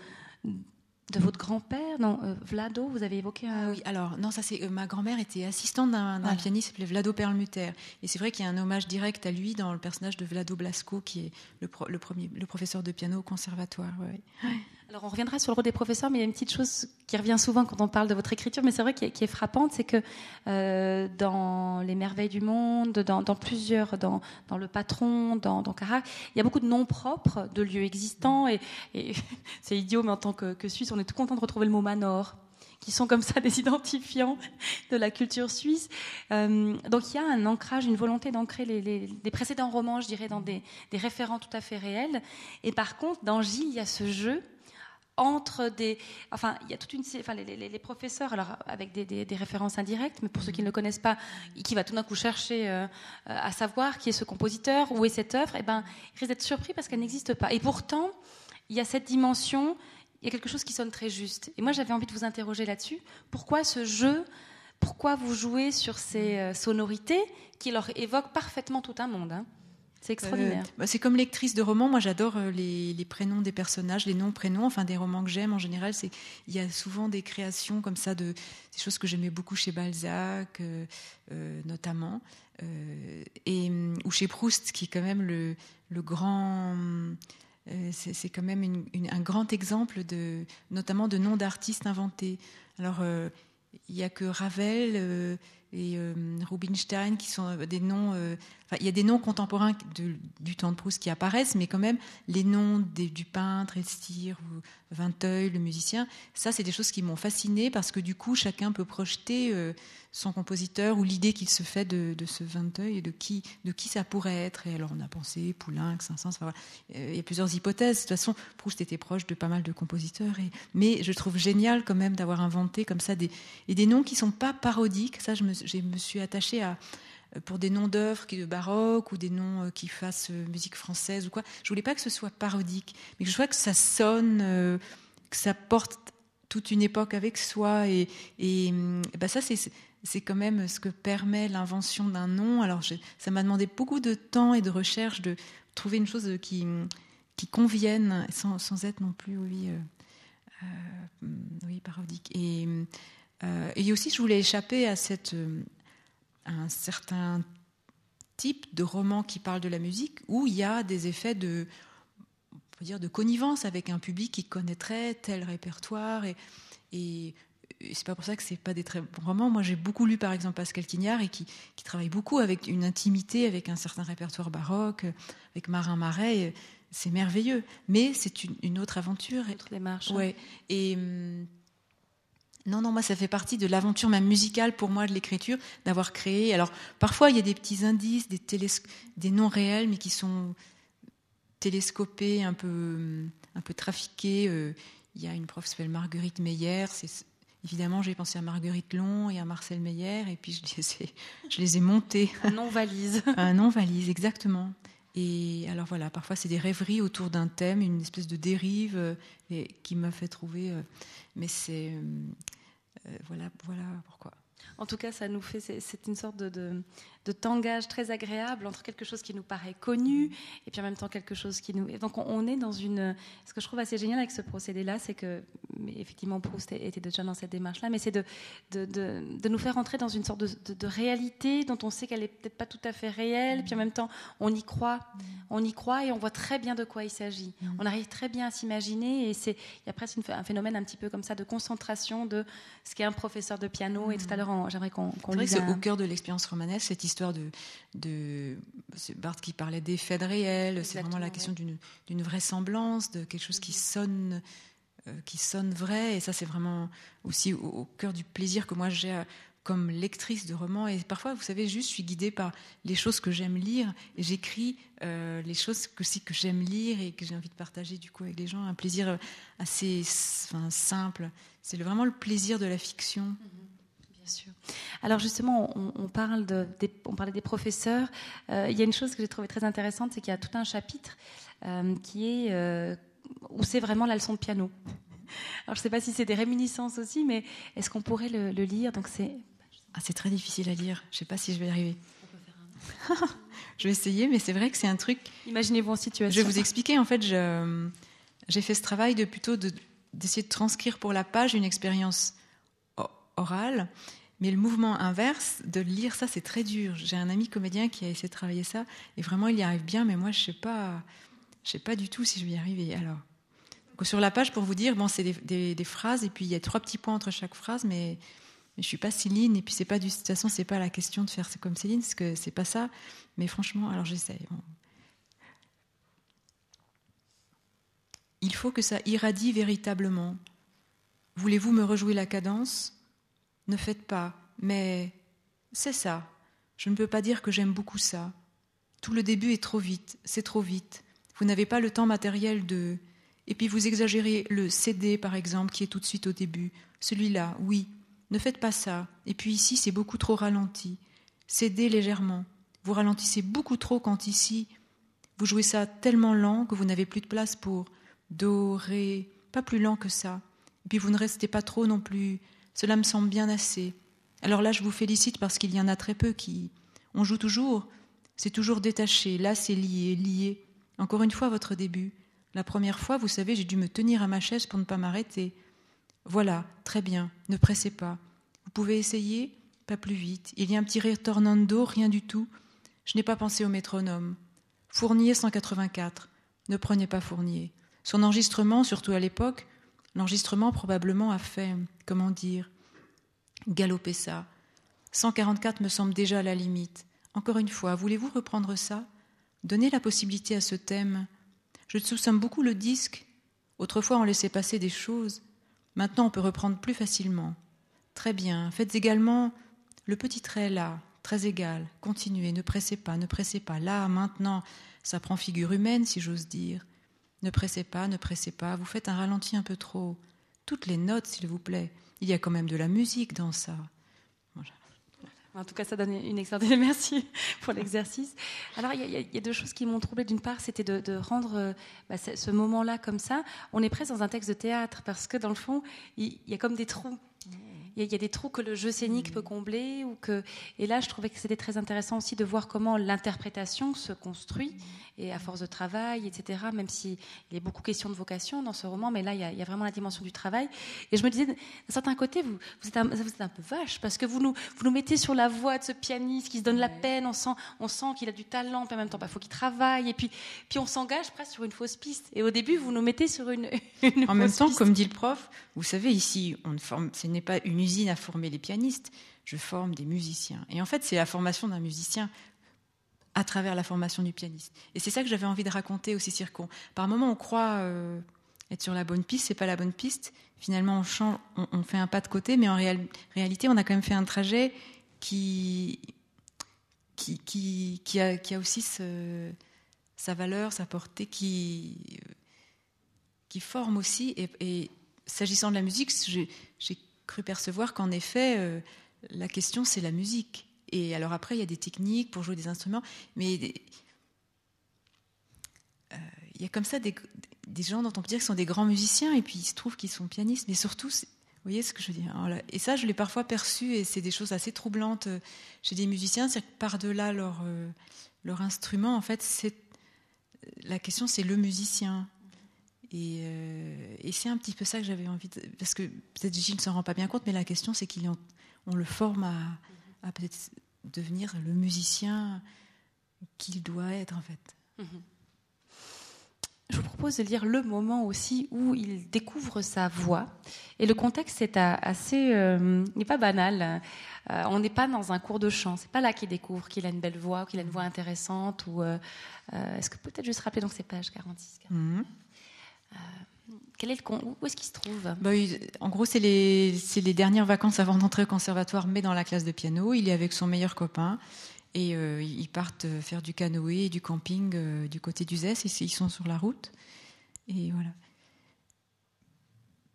de votre grand-père, non, Vlado, vous avez évoqué un... Ah oui, alors, non, ça c'est. ma grand-mère était assistante d'un pianiste qui s'appelait Vlado Perlmutter. Et c'est vrai qu'il y a un hommage direct à lui dans le personnage de Vlado Blasco, qui est le, le premier, le professeur de piano au conservatoire. Ouais. Alors on reviendra sur le rôle des professeurs, mais il y a une petite chose qui revient souvent quand on parle de votre écriture, mais c'est vrai qui est, frappante, c'est que euh, dans Les Merveilles du Monde, dans, plusieurs, dans, dans, Le Patron, dans, dans Carac, il y a beaucoup de noms propres de lieux existants, et, c'est idiot, mais en tant que, Suisse, on est tout content de retrouver le mot Manor qui sont comme ça des identifiants de la culture suisse. Euh, donc il y a un ancrage, une volonté d'ancrer les, précédents romans, je dirais, dans des, des, référents tout à fait réels. Et par contre, dans Gilles, il y a ce jeu entre des. Enfin, il y a toute une. Enfin, les, professeurs, alors avec des, références indirectes, mais pour ceux qui ne le connaissent pas, qui va tout d'un coup chercher euh, à savoir qui est ce compositeur, où est cette œuvre, eh ben, il risque d'être surpris parce qu'elle n'existe pas. Et pourtant, il y a cette dimension, il y a quelque chose qui sonne très juste. Et moi, j'avais envie de vous interroger là-dessus. Pourquoi ce jeu Pourquoi vous jouez sur ces euh, sonorités qui leur évoquent parfaitement tout un monde hein? C'est extraordinaire. Euh, bah, c'est comme lectrice de romans. Moi, j'adore euh, les, prénoms des personnages, les noms, prénoms. Enfin, des romans que j'aime en général, c'est il y a souvent des créations comme ça de des choses que j'aimais beaucoup chez Balzac, euh, notamment, et ou chez Proust, qui est quand même le, le grand. c'est quand même un grand exemple de, notamment de noms d'artistes inventés. Alors, il n'y a que Ravel et Rubinstein qui sont des noms il y a des noms contemporains du temps de Proust qui apparaissent, mais quand même, les noms du peintre, Elstir ou Vinteuil, le musicien, ça, c'est des choses qui m'ont fasciné parce que du coup, chacun peut projeter euh, son compositeur ou l'idée qu'il se fait de, ce Vinteuil et de qui, de qui ça pourrait être. Et alors, on a pensé Poulenc, Saint-Saëns, enfin, euh, il y a plusieurs hypothèses. De toute façon, Proust était proche de pas mal de compositeurs. Et, mais je trouve génial quand même d'avoir inventé comme ça des, et des noms qui sont pas parodiques. Ça, je me, je me suis attachée à pour des noms d'œuvres qui de baroque ou des noms euh, qui fassent euh, musique française ou quoi. Je voulais pas que ce soit parodique, mais que je voulais que ça sonne, euh, que ça porte toute une époque avec soi. Et, et, ben ça, c'est c'est quand même ce que permet l'invention d'un nom. Alors, ça m'a demandé beaucoup de temps et de recherche de trouver une chose qui, qui convienne sans, être non plus, oui, oui parodique. Et, et aussi, je voulais échapper à cette un certain type de roman qui parle de la musique où il y a des effets de, dire, de connivence avec un public qui connaîtrait tel répertoire. Et, et, c'est pas pour ça que c'est pas des très bons romans. Moi, j'ai beaucoup lu, par exemple, Pascal Quignard et qui, qui, travaille beaucoup avec une intimité, avec un certain répertoire baroque, avec Marin Marais. C'est merveilleux. Mais c'est une, autre aventure. Une autre démarche. Ouais. Et. Non, non, moi, ça fait partie de l'aventure même musicale pour moi de l'écriture, d'avoir créé. Alors, parfois, il y a des petits indices, des, des noms réels, mais qui sont télescopés, un peu, un peu trafiqués. Euh, il y a une prof qui s'appelle Marguerite Meyer. Évidemment, j'ai pensé à Marguerite Long et à Marcel Meyer, et puis je les ai, je les ai montés. Un nom valise. Un nom valise, exactement. Et alors voilà, parfois c'est des rêveries autour d'un thème, une espèce de dérive euh, et, qui m'a fait trouver. Euh, mais c'est euh, voilà, voilà pourquoi. En tout cas, ça nous fait, c'est une sorte de, de, tangage très agréable entre quelque chose qui nous paraît connu et puis en même temps quelque chose qui nous. Donc on, est dans une. Ce que je trouve assez génial avec ce procédé-là, c'est que effectivement Proust était déjà dans cette démarche-là, mais c'est de, de, nous faire entrer dans une sorte de, réalité dont on sait qu'elle est peut-être pas tout à fait réelle, puis en même temps on y croit, on y croit et on voit très bien de quoi il s'agit. On arrive très bien à s'imaginer et c'est il y a presque un phénomène un petit peu comme ça de concentration de ce qu'est un professeur de piano. Et tout à l'heure j'aimerais qu'on qu C'est au cœur de l'expérience romanesque cette histoire de, de Barthes qui parlait d'effets de réel, c'est vraiment la question d'une vraisemblance, de quelque chose qui sonne euh, qui sonne vrai. Et ça, c'est vraiment aussi au, cœur du plaisir que moi j'ai euh, comme lectrice de romans. Et parfois, vous savez, juste, je suis guidée par les choses que j'aime lire. Et j'écris euh, les choses que, aussi que j'aime lire et que j'ai envie de partager du coup avec les gens. Un plaisir assez enfin, simple. C'est vraiment le plaisir de la fiction. Mm-hmm. Bien sûr. Alors justement, on, parle de, des, on parlait des professeurs. il y a une chose que j'ai trouvée très intéressante, c'est qu'il y a tout un chapitre qui est où c'est vraiment la leçon de piano. Alors je ne sais pas si c'est des réminiscences aussi, mais est-ce qu'on pourrait le, lire? Donc c'est. Ah, c'est très difficile à lire. Je ne sais pas si je vais y arriver. je vais essayer, mais c'est vrai que c'est un truc. Imaginez-vous en situation. Je vais vous expliquer. En fait, j'ai fait ce travail de plutôt d'essayer de, transcrire pour la page une expérience orale. Mais le mouvement inverse, de lire ça, c'est très dur. J'ai un ami comédien qui a essayé de travailler ça, et vraiment, il y arrive bien, mais moi, je ne sais pas. Sais pas du tout si je vais y arriver. Alors, sur la page, pour vous dire, bon, c'est des, phrases, et puis il y a trois petits points entre chaque phrase, mais, je suis pas Céline, et puis pas du, de toute façon, c'est pas la question de faire comme Céline, parce que c'est pas ça. Mais franchement, alors j'essaye. Il faut que ça irradie véritablement. Voulez-vous me rejouer la cadence? Ne faites pas, mais c'est ça. Je ne peux pas dire que j'aime beaucoup ça. Tout le début est trop vite, c'est trop vite. Vous n'avez pas le temps matériel de... Et puis vous exagérez le CD, par exemple, qui est tout de suite au début. Celui-là, oui. Ne faites pas ça. Et puis ici, c'est beaucoup trop ralenti. Cédez légèrement. Vous ralentissez beaucoup trop quand ici, vous jouez ça tellement lent que vous n'avez plus de place pour do, pas plus lent que ça. Et puis vous ne restez pas trop non plus. Cela me semble bien assez. Alors là, je vous félicite parce qu'il y en a très peu qui. On joue toujours. C'est toujours détaché. Là, c'est lié, lié. Encore une fois, votre début. La première fois, vous savez, j'ai dû me tenir à ma chaise pour ne pas m'arrêter. Voilà, très bien, ne pressez pas. Vous pouvez essayer Pas plus vite. Il y a un petit ritornando, rien du tout. Je n'ai pas pensé au métronome. Fournier 184. Ne prenez pas Fournier. Son enregistrement, surtout à l'époque, l'enregistrement probablement a fait, comment dire, galoper ça. 144 me semble déjà la limite. Encore une fois, voulez-vous reprendre ça? Donnez la possibilité à ce thème. Je soupçonne beaucoup le disque. Autrefois, on laissait passer des choses. Maintenant, on peut reprendre plus facilement. Très bien. Faites également le petit trait là, très égal. Continuez, ne pressez pas, ne pressez pas. Là, maintenant, ça prend figure humaine, si j'ose dire. Ne pressez pas, ne pressez pas. Vous faites un ralenti un peu trop. Toutes les notes, s'il vous plaît. Il y a quand même de la musique dans ça. En tout cas, ça donne une excellente merci pour l'exercice. Alors, il y, a deux choses qui m'ont troublé. D'une part, c'était de, rendre euh, bah, ce moment-là comme ça. On est presque dans un texte de théâtre parce que dans le fond, il y, a comme des trous il y, a des trous que le jeu scénique peut combler. Ou que... Et là, je trouvais que c'était très intéressant aussi de voir comment l'interprétation se construit, et à force de travail, etc., même s'il y a beaucoup question de vocation dans ce roman, mais là, il y, a, vraiment la dimension du travail. Et je me disais, d'un certain côté, vous, vous, êtes un, vous, êtes un, peu vache, parce que vous nous, vous nous mettez sur la voie de ce pianiste qui se donne la peine, on sent, on sent qu'il a du talent, puis en même temps, il bah, faut qu'il travaille, et puis, puis on s'engage presque sur une fausse piste. Et au début, vous nous mettez sur une, une En même temps, comme dit le prof, vous savez, ici, on ne forme, ce n'est pas une usine à former les pianistes, je forme des musiciens. Et en fait, c'est la formation d'un musicien à travers la formation du pianiste. Et c'est ça que j'avais envie de raconter aussi, Circon. Par moments, on croit euh, être sur la bonne piste, c'est pas la bonne piste. Finalement, on, on, fait un pas de côté, mais en réalité, on a quand même fait un trajet qui, qui, qui, a, qui a, aussi sa valeur, sa portée, qui, qui forme aussi. Et, et s'agissant de la musique, j'ai cru percevoir qu'en effet, euh, la question, c'est la musique. Et alors après, il y a des techniques pour jouer des instruments, mais euh, il y a comme ça des, gens dont on peut dire qu'ils sont des grands musiciens, et puis il se trouve qu'ils sont pianistes, mais surtout, vous voyez ce que je veux dire Et ça, je l'ai parfois perçu, et c'est des choses assez troublantes euh, chez des musiciens, c'est que par-delà leur, leur instrument, en fait, c'est la question, c'est le musicien. Et, euh, et c'est un petit peu ça que j'avais envie de. Parce que peut-être Gilles ne s'en rend pas bien compte, mais la question, c'est qu'on le forme à, à peut-être devenir le musicien qu'il doit être, en fait. Mhm. Je vous propose de lire le moment aussi où il découvre sa voix. Et le contexte est assez, euh, n'est pas banal. Euh, on n'est pas dans un cours de chant. C'est pas là qu'il découvre qu'il a une belle voix, qu'il a une voix intéressante. Ou euh, est-ce que peut-être juste rappeler donc ces pages 46. Quel est le où est-ce qu'il se trouve? Bah En gros, c'est les, les dernières vacances avant d'entrer au conservatoire, mais dans la classe de piano. Il est avec son meilleur copain. Et euh, ils partent faire du canoë et du camping euh, du côté d'Uzès. Ils sont sur la route. Et voilà.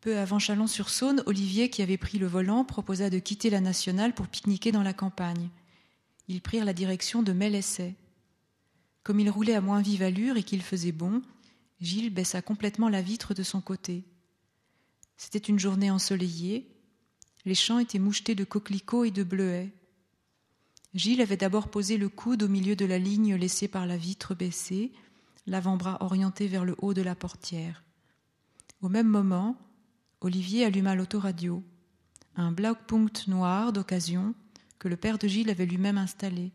Peu avant Chalon-sur-Saône, Olivier, qui avait pris le volant, proposa de quitter la nationale pour pique-niquer dans la campagne. Ils prirent la direction de Melessay. Comme il roulait à moins vive allure et qu'il faisait bon, Gilles baissa complètement la vitre de son côté. C'était une journée ensoleillée. Les champs étaient mouchetés de coquelicots et de bleuets. Gilles avait d'abord posé le coude au milieu de la ligne laissée par la vitre baissée, l'avant-bras orienté vers le haut de la portière. Au même moment, Olivier alluma l'autoradio, un Blaupunkt noir d'occasion que le père de Gilles avait lui-même installé.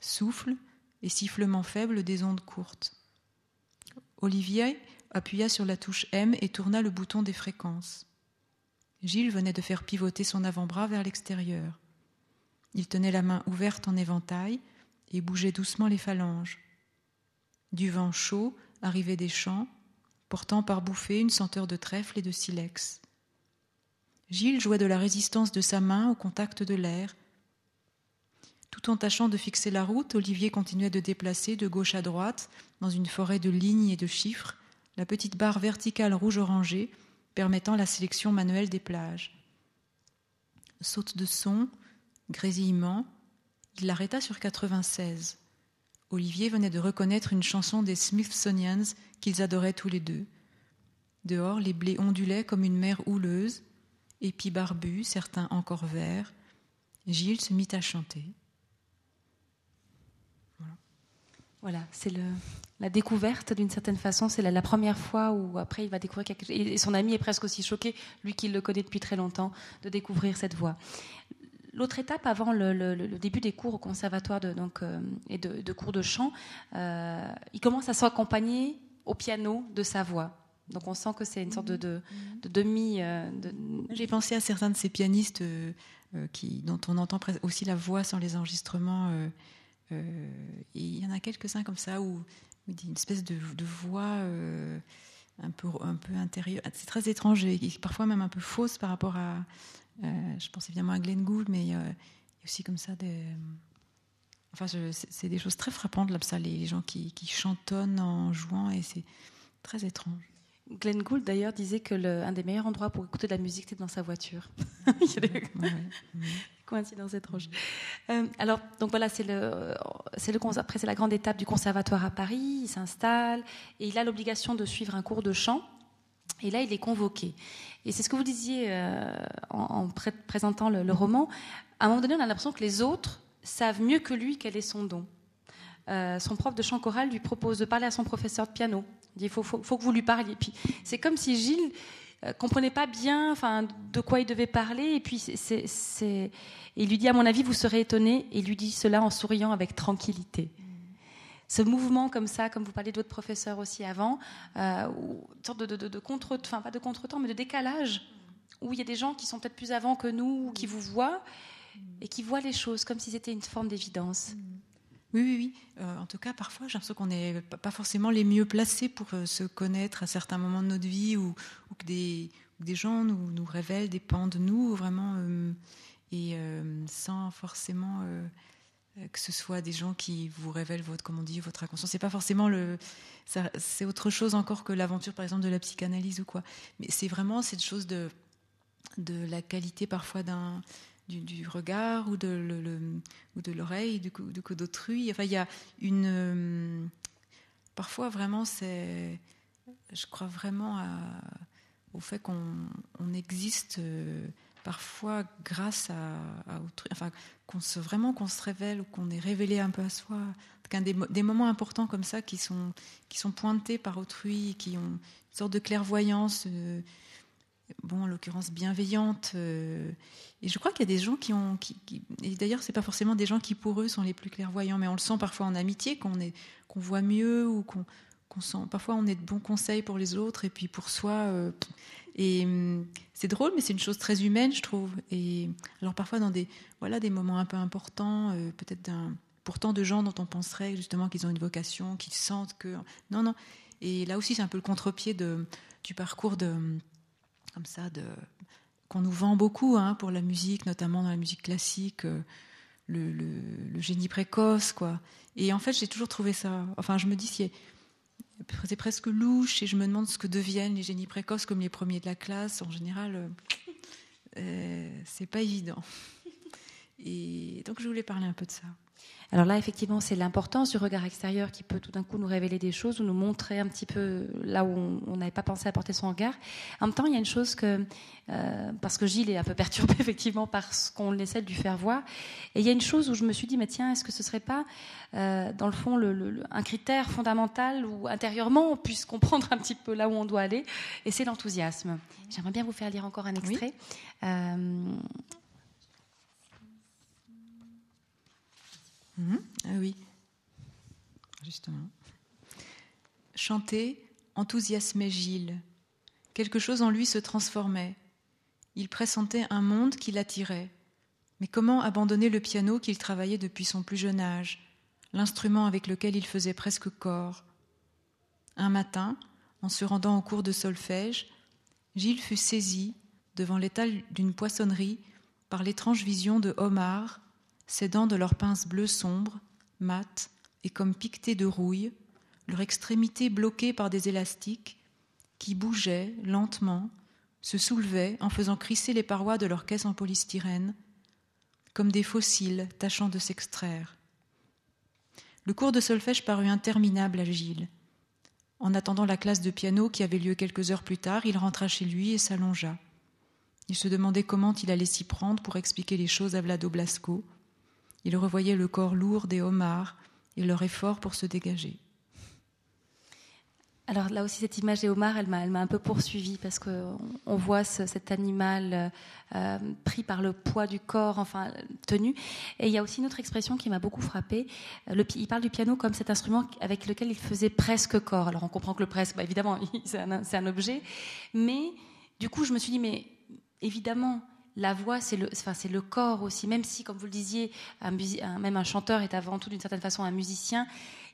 Souffle et sifflement faible des ondes courtes. Olivier appuya sur la touche M et tourna le bouton des fréquences. Gilles venait de faire pivoter son avant-bras vers l'extérieur. Il tenait la main ouverte en éventail et bougeait doucement les phalanges. Du vent chaud arrivait des champs, portant par bouffées une senteur de trèfle et de silex. Gilles jouait de la résistance de sa main au contact de l'air. Tout en tâchant de fixer la route, Olivier continuait de déplacer de gauche à droite, dans une forêt de lignes et de chiffres, la petite barre verticale rouge-orangée permettant la sélection manuelle des plages. Saute de son, grésillement, il l'arrêta sur 96. Olivier venait de reconnaître une chanson des Smithsonians qu'ils adoraient tous les deux. Dehors, les blés ondulaient comme une mer houleuse, épis barbus, certains encore verts. Gilles se mit à chanter. Voilà, c'est la découverte d'une certaine façon. C'est la, première fois où après il va découvrir quelque chose. Et son ami est presque aussi choqué, lui qui le connaît depuis très longtemps, de découvrir cette voix. L'autre étape avant le, début des cours au conservatoire de, donc, euh, et de, cours de chant, euh, il commence à s'accompagner au piano de sa voix. Donc on sent que c'est une sorte de, demi. Euh, J'ai pensé à certains de ces pianistes qui, dont on entend aussi la voix sans les enregistrements. Et il y en a quelques-uns comme ça où, où une espèce de, voix un peu, un peu intérieure. C'est très étrange et parfois même un peu fausse par rapport à, euh, je pense évidemment à Glenn Gould, mais il y a aussi comme ça des. Enfin, c'est des choses très frappantes, là, ça, les gens qui, qui chantonnent en jouant, et c'est très étrange. Glenn Gould, d'ailleurs, disait que le, un des meilleurs endroits pour écouter de la musique, c'était dans sa voiture. Coïncidence étrange. Euh, alors, donc voilà, c'est le, le, après c'est la grande étape du conservatoire à Paris. Il s'installe et il a l'obligation de suivre un cours de chant. Et là, il est convoqué. Et c'est ce que vous disiez euh, en, présentant le, roman. À un moment donné, on a l'impression que les autres savent mieux que lui quel est son don. Euh, son prof de chant choral lui propose de parler à son professeur de piano. Il dit il faut, que vous lui parliez. Puis c'est comme si Gilles comprenait pas bien, enfin, de quoi il devait parler. Et puis c'est, il lui dit à mon avis vous serez étonné. Et il lui dit cela en souriant avec tranquillité ce mouvement comme ça, comme vous parlez d'autres professeurs aussi avant, euh, une sorte de, de, contre, enfin pas de contretemps, mais de décalage, où il y a des gens qui sont peut-être plus avant que nous, qui vous voient et qui voient les choses comme si c'était une forme d'évidence. Oui, oui, oui. Euh, en tout cas, parfois, j'ai l'impression qu'on n'est pas forcément les mieux placés pour euh, se connaître à certains moments de notre vie ou, que, des, gens nous, révèlent des pans de nous, vraiment, et sans forcément euh, que ce soit des gens qui vous révèlent votre, comment on dit, votre inconscient. C'est pas forcément le, c'est autre chose encore que l'aventure, par exemple, de la psychanalyse ou quoi. Mais c'est vraiment cette chose de, de la qualité parfois d'un, du, regard ou de, le, ou de l'oreille, du coup, d'autrui. Enfin, il y a une, euh, parfois vraiment, c'est, je crois vraiment au fait qu'on on existe. Euh, parfois grâce à, autrui, enfin qu'on se vraiment qu'on se révèle ou qu'on est révélé un peu à soi, des, des, moments importants comme ça qui sont qui sont pointés par autrui, qui ont une sorte de clairvoyance, euh, bon en l'occurrence bienveillante. Euh, et je crois qu'il y a des gens qui ont, qui, et d'ailleurs c'est pas forcément des gens qui pour eux sont les plus clairvoyants, mais on le sent parfois en amitié qu'on est qu'on voit mieux ou qu'on qu'on sent. Parfois on est de bons conseils pour les autres et puis pour soi. Euh, et hum, c'est drôle, mais c'est une chose très humaine, je trouve. Et alors parfois dans des voilà des moments un peu importants, euh, peut-être d'un pourtant de gens dont on penserait justement qu'ils ont une vocation, qu'ils sentent que non non. Et là aussi c'est un peu le contre-pied de du parcours de comme ça de qu'on nous vend beaucoup hein, pour la musique, notamment dans la musique classique, euh, le, génie précoce quoi. Et en fait j'ai toujours trouvé ça. Enfin je me dis c'est presque louche et je me demande ce que deviennent les génies précoces comme les premiers de la classe. En général, euh, euh c'est pas évident. Et donc je voulais parler un peu de ça. Alors là, effectivement, c'est l'importance du regard extérieur qui peut tout d'un coup nous révéler des choses ou nous montrer un petit peu là où on n'avait pas pensé à porter son regard. En même temps, il y a une chose que, euh, parce que Gilles est un peu perturbé effectivement par ce qu'on essaie de lui faire voir, et il y a une chose où je me suis dit, mais tiens, est-ce que ce serait pas, euh, dans le fond, le, un critère fondamental où intérieurement on puisse comprendre un petit peu là où on doit aller, et c'est l'enthousiasme. J'aimerais bien vous faire lire encore un extrait. Euh, Mhm. Ah oui, justement. Chanter enthousiasmait Gilles. Quelque chose en lui se transformait. Il pressentait un monde qui l'attirait. Mais comment abandonner le piano qu'il travaillait depuis son plus jeune âge, l'instrument avec lequel il faisait presque corps? Un matin, en se rendant au cours de solfège, Gilles fut saisi, devant l'étal d'une poissonnerie, par l'étrange vision de Homard, ses dents de leurs pinces bleues sombres, mates et comme piquetées de rouille, leur extrémité bloquée par des élastiques, qui bougeaient lentement, se soulevaient en faisant crisser les parois de leur caisse en polystyrène, comme des fossiles tâchant de s'extraire. Le cours de solfège parut interminable à Gilles. En attendant la classe de piano qui avait lieu quelques heures plus tard, il rentra chez lui et s'allongea. Il se demandait comment il allait s'y prendre pour expliquer les choses à Vlado Blasco, il revoyait le corps lourd des homards et leur effort pour se dégager. Alors là aussi, cette image des homards, elle m'a, un peu poursuivie parce qu'on on voit cet animal euh, pris par le poids du corps, enfin tenu. Et il y a aussi une autre expression qui m'a beaucoup frappée. Le, il parle du piano comme cet instrument avec lequel il faisait presque corps. Alors on comprend que le presque, bah, évidemment, c'est un objet. Mais du coup, je me suis dit, mais évidemment, la voix, c'est le, enfin, c'est le corps aussi. Même si, comme vous le disiez, même un chanteur est avant tout d'une certaine façon un musicien,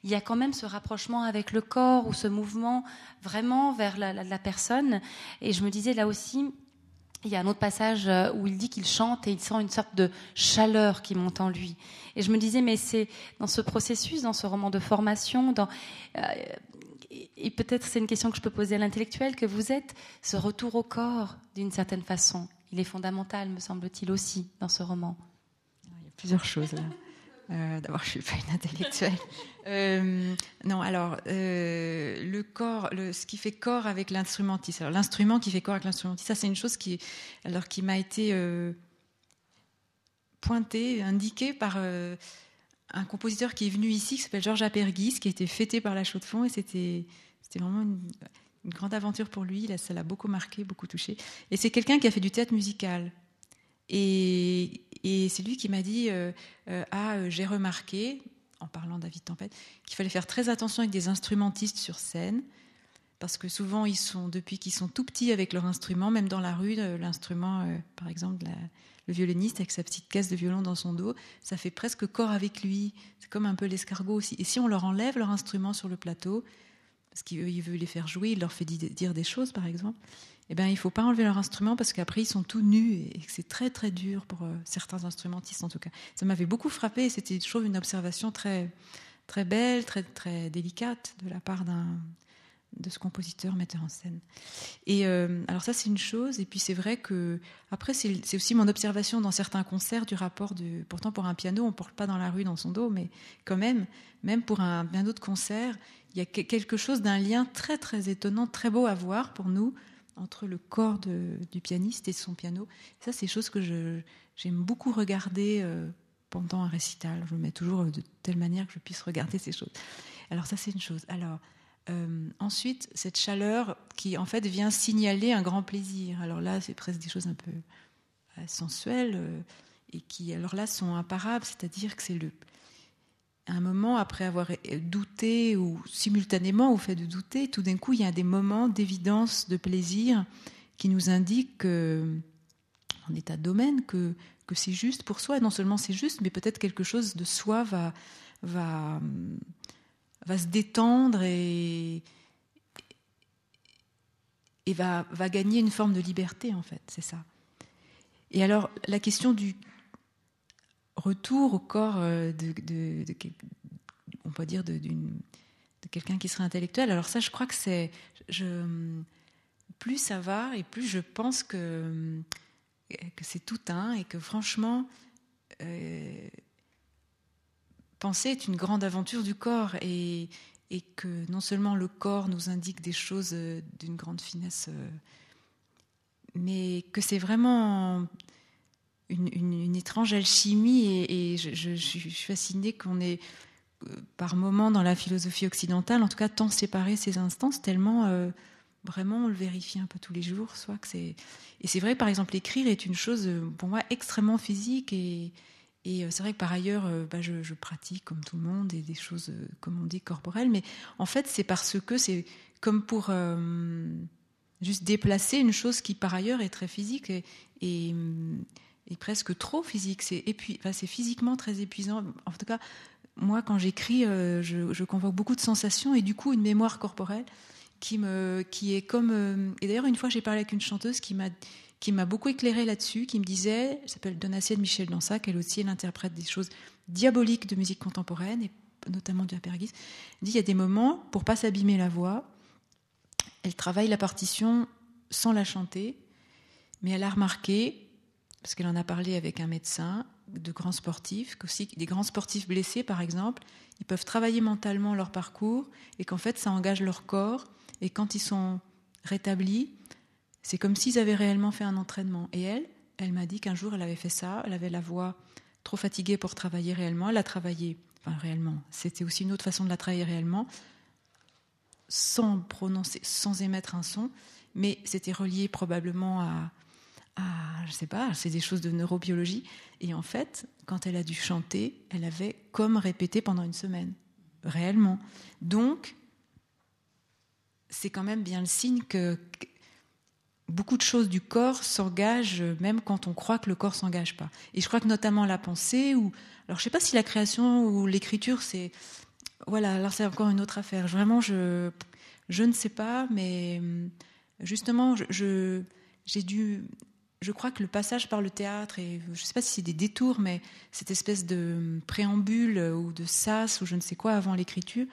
il y a quand même ce rapprochement avec le corps ou ce mouvement vraiment vers la, personne. Et je me disais là aussi, il y a un autre passage euh, où il dit qu'il chante et il sent une sorte de chaleur qui monte en lui. Et je me disais, mais c'est dans ce processus, dans ce roman de formation, euh, et peut-être c'est une question que je peux poser à l'intellectuel, que vous êtes ce retour au corps d'une certaine façon il est fondamental, me semble-t-il aussi, dans ce roman. Il y a plusieurs choses là. Euh, D'abord, je suis pas une intellectuelle. Euh, non, alors euh, le corps, le, ce qui fait corps avec l'instrumentiste. Alors l'instrument qui fait corps avec l'instrumentiste, ça c'est une chose qui, alors qui m'a été pointée, indiquée par un compositeur qui est venu ici, qui s'appelle Georges Apergis, qui a été fêté par la Chaux de Fonds, et c'était, c'était vraiment une, une grande aventure pour lui. ça l'a beaucoup marqué, beaucoup touché. Et c'est quelqu'un qui a fait du théâtre musical. Et, c'est lui qui m'a dit euh, euh, Ah, euh, j'ai remarqué, en parlant David Tempête, qu'il fallait faire très attention avec des instrumentistes sur scène. Parce que souvent, ils sont, depuis qu'ils sont tout petits avec leur instrument, même dans la rue, l'instrument, par exemple, le violoniste avec sa petite caisse de violon dans son dos, ça fait presque corps avec lui. C'est comme un peu l'escargot aussi. Et si on leur enlève leur instrument sur le plateau, parce qu'il veut les faire jouer, il leur fait dire des choses, par exemple, eh ben, il ne faut pas enlever leur instrument parce qu'après, ils sont tout nus et c'est très, très dur pour euh, certains instrumentistes, en tout cas. Ça m'avait beaucoup frappé et c'était toujours une observation très, très belle, très, très délicate de la part d'un de ce compositeur metteur en scène. Et euh, alors ça c'est une chose et puis c'est vrai que après c'est aussi mon observation dans certains concerts du rapport de pourtant pour un piano on porte pas dans la rue dans son dos mais quand même même pour un bien d'autres concerts il y a quelque chose d'un lien très très étonnant, très beau à voir pour nous entre le corps du pianiste et son piano. Ça, c'est des choses que j'aime beaucoup regarder euh, pendant un récital. Je le mets toujours de telle manière que je puisse regarder ces choses. Alors ça, c'est une chose. Alors euh, ensuite, cette chaleur qui en fait vient signaler un grand plaisir. Alors là, c'est presque des choses un peu sensuelles et qui, alors là, sont imparables. C'est-à-dire que c'est le un moment, après avoir douté ou simultanément au fait de douter, tout d'un coup, il y a des moments d'évidence, de plaisir qui nous indiquent que, en état de domaine, que, c'est juste pour soi. Non seulement c'est juste, mais peut-être quelque chose de soi va, va, va se détendre et, et va, va gagner une forme de liberté, en fait. C'est ça. Et alors, la question du, retour au corps euh, de, on peut dire, de, quelqu'un qui serait intellectuel. Alors ça, je crois que c'est, plus ça va et plus je pense que, que c'est tout un et que franchement, euh, penser est une grande aventure du corps et, et, que non seulement le corps nous indique des choses euh, d'une grande finesse, mais que c'est vraiment une, étrange alchimie et, je, suis fascinée qu'on ait euh, par moments dans la philosophie occidentale, en tout cas, tant séparé ces instances, tellement euh, vraiment on le vérifie un peu tous les jours. Soit que et c'est vrai, par exemple, écrire est une chose euh, pour moi extrêmement physique et, et c'est vrai que par ailleurs, bah, je, pratique comme tout le monde et des choses, comme on dit, corporelles, mais en fait, c'est parce que c'est comme pour juste déplacer une chose qui par ailleurs est très physique et et presque trop physique. C'est enfin, physiquement très épuisant. En tout cas, moi, quand j'écris, euh, je, convoque beaucoup de sensations et du coup une mémoire corporelle qui, me, qui est comme. Euh, et d'ailleurs, une fois, j'ai parlé avec une chanteuse qui m'a beaucoup éclairé là-dessus, qui me disait, elle s'appelle Donatien Michel Dansac, elle aussi, elle interprète des choses diaboliques de musique contemporaine, et notamment du Apergis. Elle dit, il y a des moments, pour pas s'abîmer la voix, elle travaille la partition sans la chanter, mais elle a remarqué parce qu'elle en a parlé avec un médecin, de grands sportifs, aussi des grands sportifs blessés par exemple, ils peuvent travailler mentalement leur parcours et qu'en fait ça engage leur corps. Et quand ils sont rétablis, c'est comme s'ils avaient réellement fait un entraînement. Et elle, elle m'a dit qu'un jour elle avait fait ça, elle avait la voix trop fatiguée pour travailler réellement, elle a travaillé, enfin réellement, c'était aussi une autre façon de la travailler réellement, sans prononcer, sans émettre un son, mais c'était relié probablement à, ah, je sais pas, c'est des choses de neurobiologie. Et en fait, quand elle a dû chanter, elle avait comme répété pendant une semaine, réellement. Donc, c'est quand même bien le signe que beaucoup de choses du corps s'engagent même quand on croit que le corps s'engage pas. Et je crois que notamment la pensée ou alors je sais pas si la création ou l'écriture c'est voilà, alors c'est encore une autre affaire. Vraiment je je ne sais pas mais justement je j'ai dû je crois que le passage par le théâtre, et je ne sais pas si c'est des détours, mais cette espèce de préambule ou de sas ou je ne sais quoi avant l'écriture,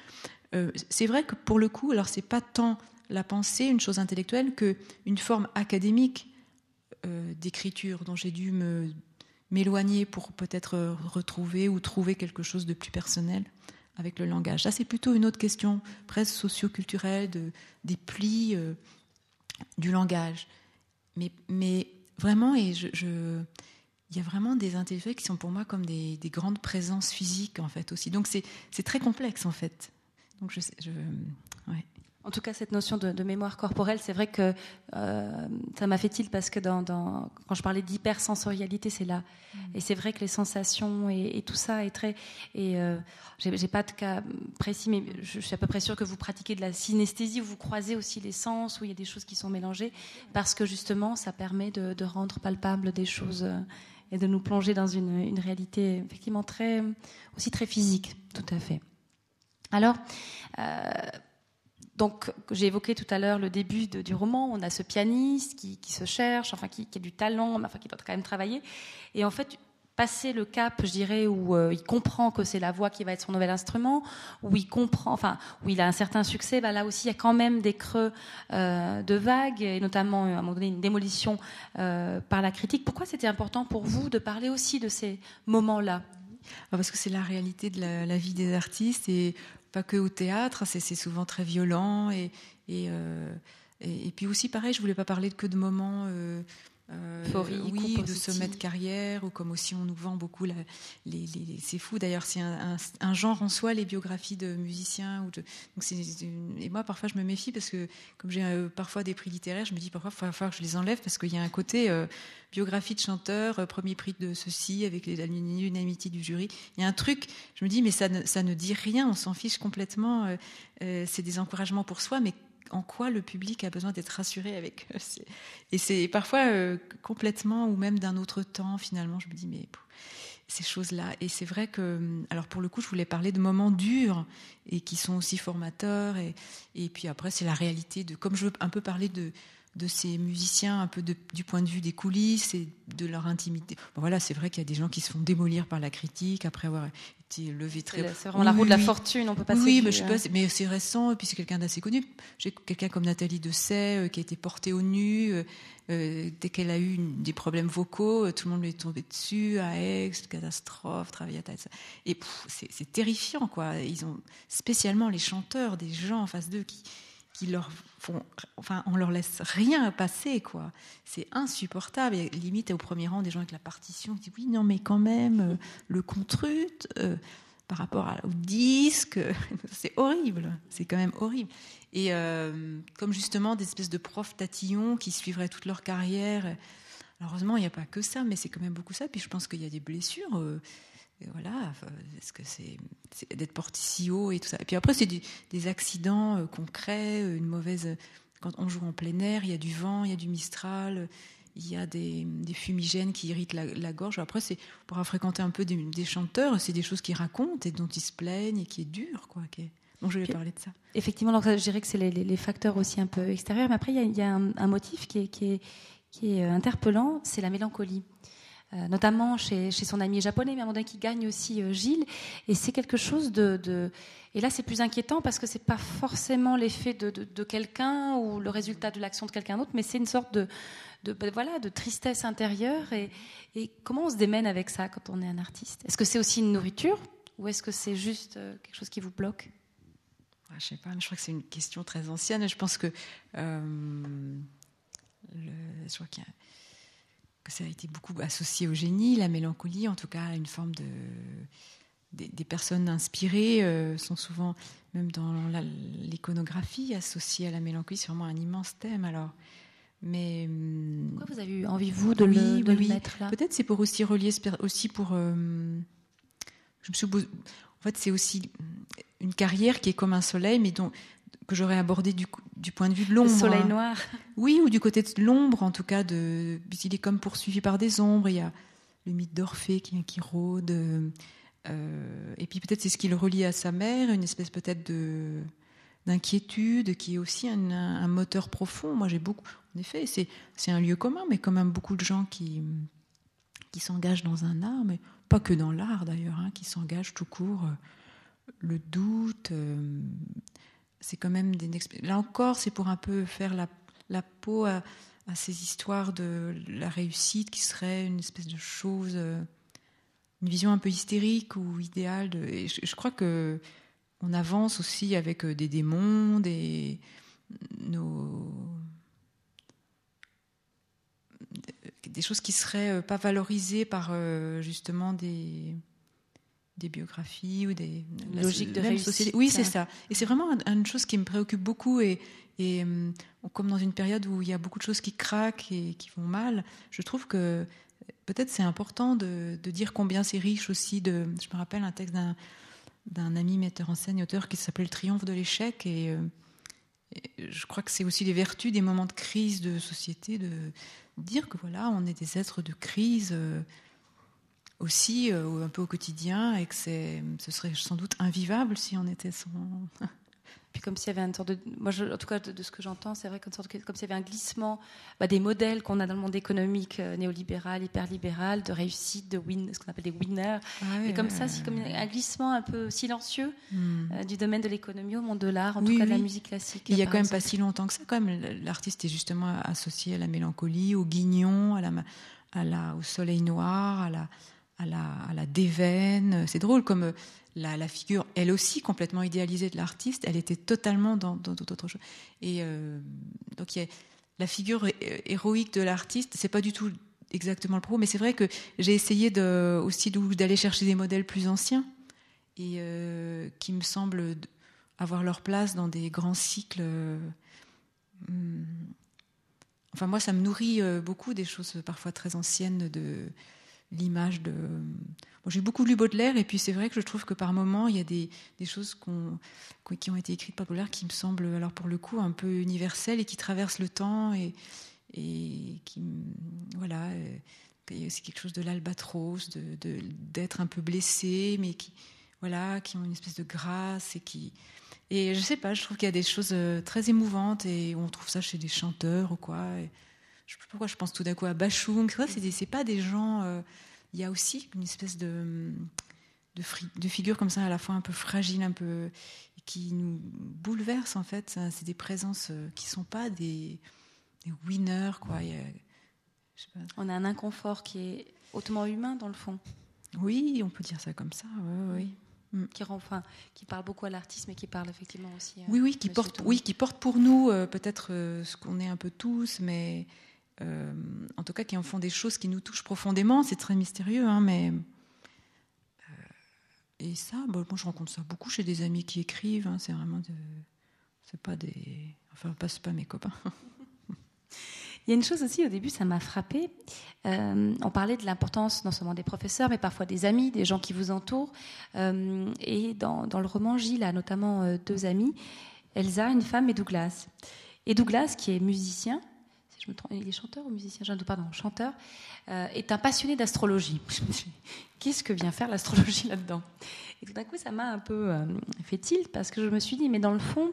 euh, c'est vrai que pour le coup, alors c'est pas tant la pensée, une chose intellectuelle, que une forme académique euh, d'écriture dont j'ai dû me m'éloigner pour peut-être retrouver ou trouver quelque chose de plus personnel avec le langage. Ça, c'est plutôt une autre question, presque socio-culturelle, de, des plis euh, du langage. Mais, mais vraiment, et il y a vraiment des intellectuels qui sont pour moi comme des, grandes présences physiques en fait aussi. Donc c'est très complexe en fait. Donc je, je ouais. En tout cas, cette notion de, mémoire corporelle, c'est vrai que euh, ça m'a fait tilt parce que dans, quand je parlais d'hypersensorialité, c'est là. Mm. Et c'est vrai que les sensations et, tout ça est très. Et euh, j'ai pas de cas précis, mais je, suis à peu près sûre que vous pratiquez de la synesthésie, où vous croisez aussi les sens, où il y a des choses qui sont mélangées, parce que justement, ça permet de, rendre palpable des choses euh, et de nous plonger dans une, une réalité effectivement très aussi très physique, tout à fait. Alors. Euh, donc, j'ai évoqué tout à l'heure le début du roman. On a ce pianiste qui, se cherche, enfin qui, a du talent, mais enfin qui doit quand même travailler. Et en fait, passer le cap, je dirais, où euh, il comprend que c'est la voix qui va être son nouvel instrument, où il comprend, enfin, où il a un certain succès, bah là aussi il y a quand même des creux euh, de vagues, et notamment à un moment donné une démolition euh, par la critique. Pourquoi c'était important pour vous de parler aussi de ces moments-là? Parce que c'est la réalité de la, la, vie des artistes et pas que au théâtre, c'est souvent très violent et, et, euh, et, puis aussi, pareil, je voulais pas parler que de moments. Euh, oui, de sommet de carrière, ou comme aussi on nous vend beaucoup. La, les, les, c'est fou d'ailleurs, c'est un, un, genre en soi, les biographies de musiciens. Ou de, donc et moi, parfois, je me méfie parce que, comme j'ai euh, parfois des prix littéraires, je me dis parfois, il va falloir que je les enlève parce qu'il y a un côté euh, biographie de chanteur, premier prix de ceci, avec l'unanimité du jury. Il y a un truc, je me dis, mais ça ne, ça ne dit rien, on s'en fiche complètement. c'est des encouragements pour soi, mais en quoi le public a besoin d'être rassuré avec. Et c'est parfois euh, complètement, ou même d'un autre temps, finalement, je me dis, mais ces choses-là. Et c'est vrai que, alors pour le coup, je voulais parler de moments durs et qui sont aussi formateurs. Et, et puis après, c'est la réalité de, comme je veux un peu parler de, de ces musiciens un peu du point de vue des coulisses et de leur intimité. voilà, c'est vrai qu'il y a des gens qui se font démolir par la critique après avoir été levés très. C'est vraiment la roue de la fortune, on peut pas. Oui, mais je sais pas, mais c'est récent et puis c'est quelqu'un d'assez connu. J'ai quelqu'un comme Nathalie Dessay euh, qui a été portée au nu euh, euh, dès qu'elle a eu des problèmes vocaux, tout le monde lui est tombé dessus à Aix, catastrophe, ça. Et c'est terrifiant quoi. Ils ont spécialement les chanteurs, des gens en face d'eux qui qui leur font, enfin, on leur laisse rien passer, quoi. C'est insupportable. Et limite, au premier rang, des gens avec la partition qui disent oui, non, mais quand même, euh, le contrut euh, par rapport au disque, c'est horrible. C'est quand même horrible. Et euh, comme justement des espèces de profs tatillons qui suivraient toute leur carrière. Heureusement, il n'y a pas que ça, mais c'est quand même beaucoup ça. Puis je pense qu'il y a des blessures voilà, est-ce que c'est d'être porté si haut et tout ça. Et puis après, c'est des accidents euh, concrets, euh, une mauvaise. Quand on joue en plein air, il y a du vent, il y a du mistral, il y a des, fumigènes qui irritent la, gorge. Après, c'est pour fréquenter un peu des, chanteurs, c'est des choses qu'ils racontent et dont ils se plaignent et qui est dur, quoi. Bon, je vais parler de ça. Effectivement, donc je dirais que c'est les, facteurs aussi un peu extérieurs, mais après, il y a, un, motif qui est, qui est euh, interpellant, c'est la mélancolie. Euh, notamment chez, son ami japonais, mais à un moment donné qui gagne aussi euh, Gilles. Et c'est quelque chose de, Et là, c'est plus inquiétant parce que c'est pas forcément l'effet de, quelqu'un ou le résultat de l'action de quelqu'un d'autre, mais c'est une sorte de, ben voilà, de tristesse intérieure. Et, comment on se démène avec ça quand on est un artiste? Est-ce que c'est aussi une nourriture ou est-ce que c'est juste euh, quelque chose qui vous bloque? Je sais pas, mais je crois que c'est une question très ancienne. Je pense que. je crois qu'il y a que ça a été beaucoup associé au génie, la mélancolie, en tout cas, une forme de. Des, personnes inspirées euh, sont souvent, même dans l'iconographie, associées à la mélancolie. C'est vraiment un immense thème, alors. Mais. Hum, Pourquoi vous avez eu envie, vous, de, le, de le, mettre là? Peut-être c'est pour aussi relier, aussi pour. Euh, je me suis. En fait, c'est aussi une carrière qui est comme un soleil, mais dont que j'aurais abordé du, du, point de vue de l'ombre. Le soleil noir. Oui, ou du côté de l'ombre, en tout cas. De, il est comme poursuivi par des ombres. Il y a le mythe d'Orphée qui, qui rôde. Euh, et puis peut-être c'est ce qui le relie à sa mère, une espèce peut-être de d'inquiétude qui est aussi un, un moteur profond. Moi, j'ai beaucoup. En effet, c'est c'est un lieu commun, mais quand même beaucoup de gens qui qui s'engagent dans un art, mais pas que dans l'art d'ailleurs, hein, qui s'engagent tout court. Euh, le doute, euh, c'est quand même des là encore c'est pour un peu faire la, la peau à, ces histoires de la réussite qui serait une espèce de chose euh, une vision un peu hystérique ou idéale et je, crois que on avance aussi avec euh, des démons des nos des choses qui seraient euh, pas valorisées par justement des des biographies ou des logiques de réussite. Oui, c'est ça. Et c'est vraiment une chose qui me préoccupe beaucoup et, et euh, comme dans une période où il y a beaucoup de choses qui craquent et qui vont mal, je trouve que peut-être c'est important de, de, dire combien c'est riche aussi. De, je me rappelle un texte d'un ami metteur en scène et auteur qui s'appelle Le triomphe de l'échec et, euh, je crois que c'est aussi les vertus des moments de crise de société de dire que voilà on est des êtres de crise euh, aussi euh, un peu au quotidien et que c'est, ce serait sans doute invivable si on était sans. Puis comme s'il y avait une sorte de, moi en tout cas de, ce que j'entends, c'est vrai comme s'il y avait un glissement bah, des modèles qu'on a dans le monde économique euh, néolibéral, hyperlibéral, de réussite, de win, ce qu'on appelle des winners. Ah et comme ça, c'est comme un glissement un peu silencieux hmm. euh, du domaine de l'économie au monde de l'art, en tout cas de la musique classique. Il y a quand même pas si longtemps que ça, quand même, l'artiste est justement associé à la mélancolie, au guignon, à la, à la, au soleil noir, à la, à la, à déveine. C'est drôle comme euh, la, figure, elle aussi complètement idéalisée de l'artiste, elle était totalement dans, d'autres choses. Et euh, donc, la figure héroïque de l'artiste, c'est pas du tout exactement le propos, mais c'est vrai que j'ai essayé aussi d'aller chercher des modèles plus anciens et euh, qui me semblent avoir leur place dans des grands cycles. Euh, hmm. enfin, moi, ça me nourrit beaucoup des choses parfois très anciennes de l'image de. j'ai beaucoup lu Baudelaire et puis c'est vrai que je trouve que par moments il y a des, choses qui ont été écrites par Baudelaire qui me semblent alors pour le coup un peu universelles et qui traversent le temps et, et qui voilà euh, aussi quelque chose de l'albatros, d'être un peu blessé mais qui voilà qui ont une espèce de grâce et qui et je sais pas, je trouve qu'il y a des choses euh, très émouvantes et on trouve ça chez des chanteurs ou quoi. Je sais pas pourquoi je pense tout d'un coup à Bachung. C'est c'est pas des gens. Euh, il y a aussi une espèce de de, de figures comme ça à la fois un peu fragiles, un peu qui nous bouleversent en fait. C'est des présences euh, qui sont pas des, des winners quoi. On a un inconfort qui est hautement humain dans le fond. Oui, on peut dire ça comme ça. Oui, oui. Mm. Qui, rend, enfin, qui parle beaucoup à l'artiste, mais qui parle effectivement aussi. À oui, oui, qui porte, oui, qui porte pour nous peut-être ce qu'on est un peu tous, mais euh, en tout cas qui en font des choses qui nous touchent profondément. C'est très mystérieux, hein, mais euh, et ça, bon, moi je rencontre ça beaucoup chez des amis qui écrivent. Hein, c'est vraiment, c'est pas des, enfin pas, pas mes copains. Il y a une chose aussi, au début, ça m'a frappé. Euh, on parlait de l'importance non seulement des professeurs, mais parfois des amis, des gens qui vous entourent. et dans, dans, le roman, Gilles a notamment deux amis, Elsa, une femme, et Douglas. Et Douglas, qui est musicien, je me trompe, il est chanteur ou musicien Pardon, chanteur, euh, est un passionné d'astrologie. Qu'est-ce que vient faire l'astrologie là-dedans? Et tout d'un coup, ça m'a un peu euh, fait tilt parce que je me suis dit, mais dans le fond,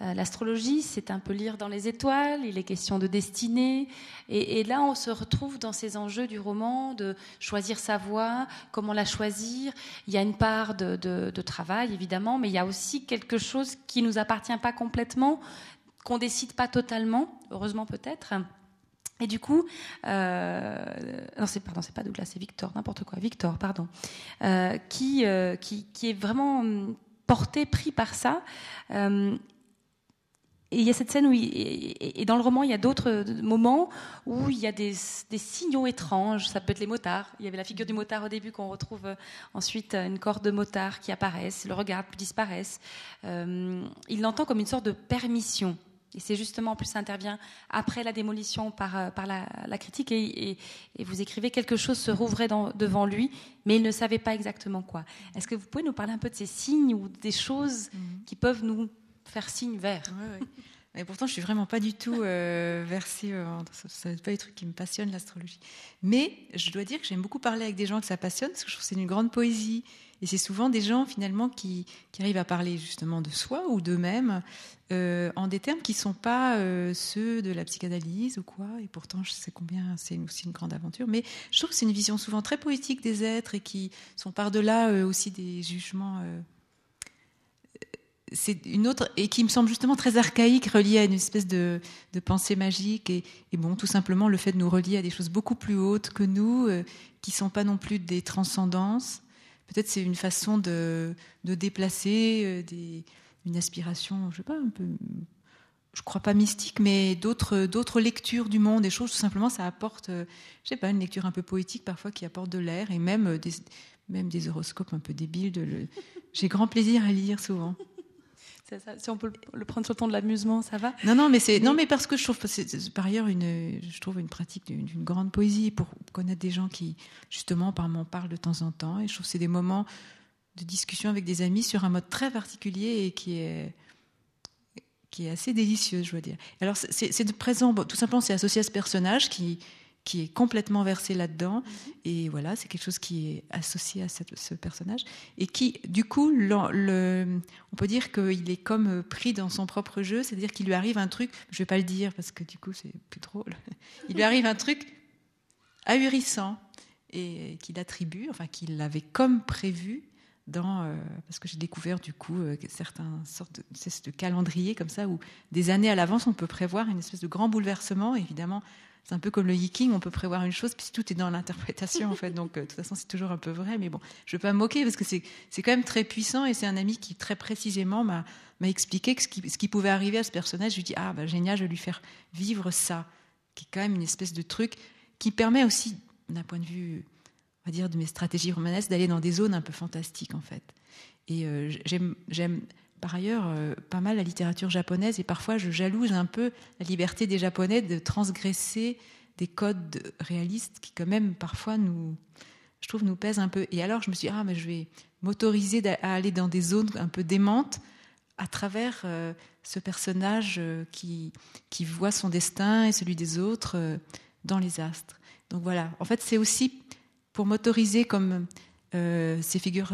euh, l'astrologie, c'est un peu lire dans les étoiles, il est question de destinée. Et, là, on se retrouve dans ces enjeux du roman de choisir sa voie, comment la choisir. Il y a une part de, de travail, évidemment, mais il y a aussi quelque chose qui nous appartient pas complètement qu'on décide pas totalement, heureusement peut-être. Et du coup, euh, non, c'est pardon, c'est pas Douglas, c'est Victor, n'importe quoi, Victor, pardon, euh, qui, euh, qui, qui est vraiment porté, pris par ça. Et il y a cette scène où, et dans le roman, il y a d'autres moments où il y a des, des, signaux étranges. Ça peut être les motards. Il y avait la figure du motard au début qu'on retrouve ensuite une corde de motard qui apparaissent, le regard puis disparaissent. Euh, il l'entend comme une sorte de permission. Et c'est justement, en plus, ça intervient après la démolition par, euh, par la, la critique. Et, et, et, vous écrivez quelque chose se rouvrait dans, devant lui, mais il ne savait pas exactement quoi. Est-ce que vous pouvez nous parler un peu de ces signes ou des choses mhm. qui peuvent nous faire signe vert? Et pourtant, je suis vraiment pas du tout euh, versée. Euh, ça n'est pas des trucs qui me passionnent l'astrologie. Mais je dois dire que j'aime beaucoup parler avec des gens que ça passionne, parce que je trouve que c'est une grande poésie. Et c'est souvent des gens finalement qui, arrivent à parler justement de soi ou d'eux-mêmes euh, en des termes qui sont pas euh, ceux de la psychanalyse ou quoi. Et pourtant, je sais combien c'est aussi une grande aventure. Mais je trouve que c'est une vision souvent très poétique des êtres et qui sont par-delà euh, aussi des jugements c'est une autre et qui me semble justement très archaïque, reliée à une espèce de, pensée magique et, et, bon, tout simplement le fait de nous relier à des choses beaucoup plus hautes que nous, qui sont pas non plus des transcendances. Peut-être c'est une façon de, de déplacer euh, des, une aspiration, je sais pas, un peu, je crois pas mystique, mais d'autres d'autres lectures du monde, des choses. Tout simplement, ça apporte, euh, je sais pas, une lecture un peu poétique parfois qui apporte de l'air et même euh, des même des horoscopes un peu débiles. De le... J'ai grand plaisir à lire souvent. Si on peut le prendre sur le ton de l'amusement, ça va? Non, non, mais c'est non, mais parce que je trouve c'est par ailleurs une, je trouve une pratique d'une grande poésie pour connaître des gens qui justement par m'en parlent de temps en temps, et je trouve que c'est des moments de discussion avec des amis sur un mode très particulier et qui est qui est assez délicieux, je dois dire. Alors c'est de présent, bon, tout simplement, c'est associé à ce personnage qui qui est complètement versé là-dedans. Mm-hmm. Et voilà, c'est quelque chose qui est associé à cette, ce personnage. Et qui, du coup, le, on peut dire qu'il est comme pris dans son propre jeu, c'est-à-dire qu'il lui arrive un truc, je vais pas le dire parce que du coup c'est plus drôle, il lui arrive un truc ahurissant et qu'il attribue, enfin qu'il avait comme prévu dans, euh, parce que j'ai découvert du coup euh, certains sortes de, de calendrier comme ça où des années à l'avance on peut prévoir une espèce de grand bouleversement. Évidemment, c'est un peu comme le yiking, on peut prévoir une chose, puis tout est dans l'interprétation en fait. Donc de toute façon, c'est toujours un peu vrai, mais bon, je ne veux pas moquer parce que c'est quand même très puissant et c'est un ami qui très précisément m'a m'a expliqué que ce qui, ce qui, pouvait arriver à ce personnage. Je lui dis ah bah génial, je vais lui faire vivre ça, qui est quand même une espèce de truc qui permet aussi, d'un point de vue, on va dire, de mes stratégies romanesques, d'aller dans des zones un peu fantastiques en fait. Et euh, j'aime par ailleurs euh, pas mal la littérature japonaise et parfois je jalouse un peu la liberté des Japonais de transgresser des codes réalistes qui quand même parfois nous, je trouve, nous pèsent un peu. Et alors je me suis dit, ah mais je vais m'autoriser à aller dans des zones un peu démentes à travers euh, ce personnage euh, qui, qui voit son destin et celui des autres dans les astres. Donc voilà, en fait c'est aussi pour m'autoriser comme ces, figures,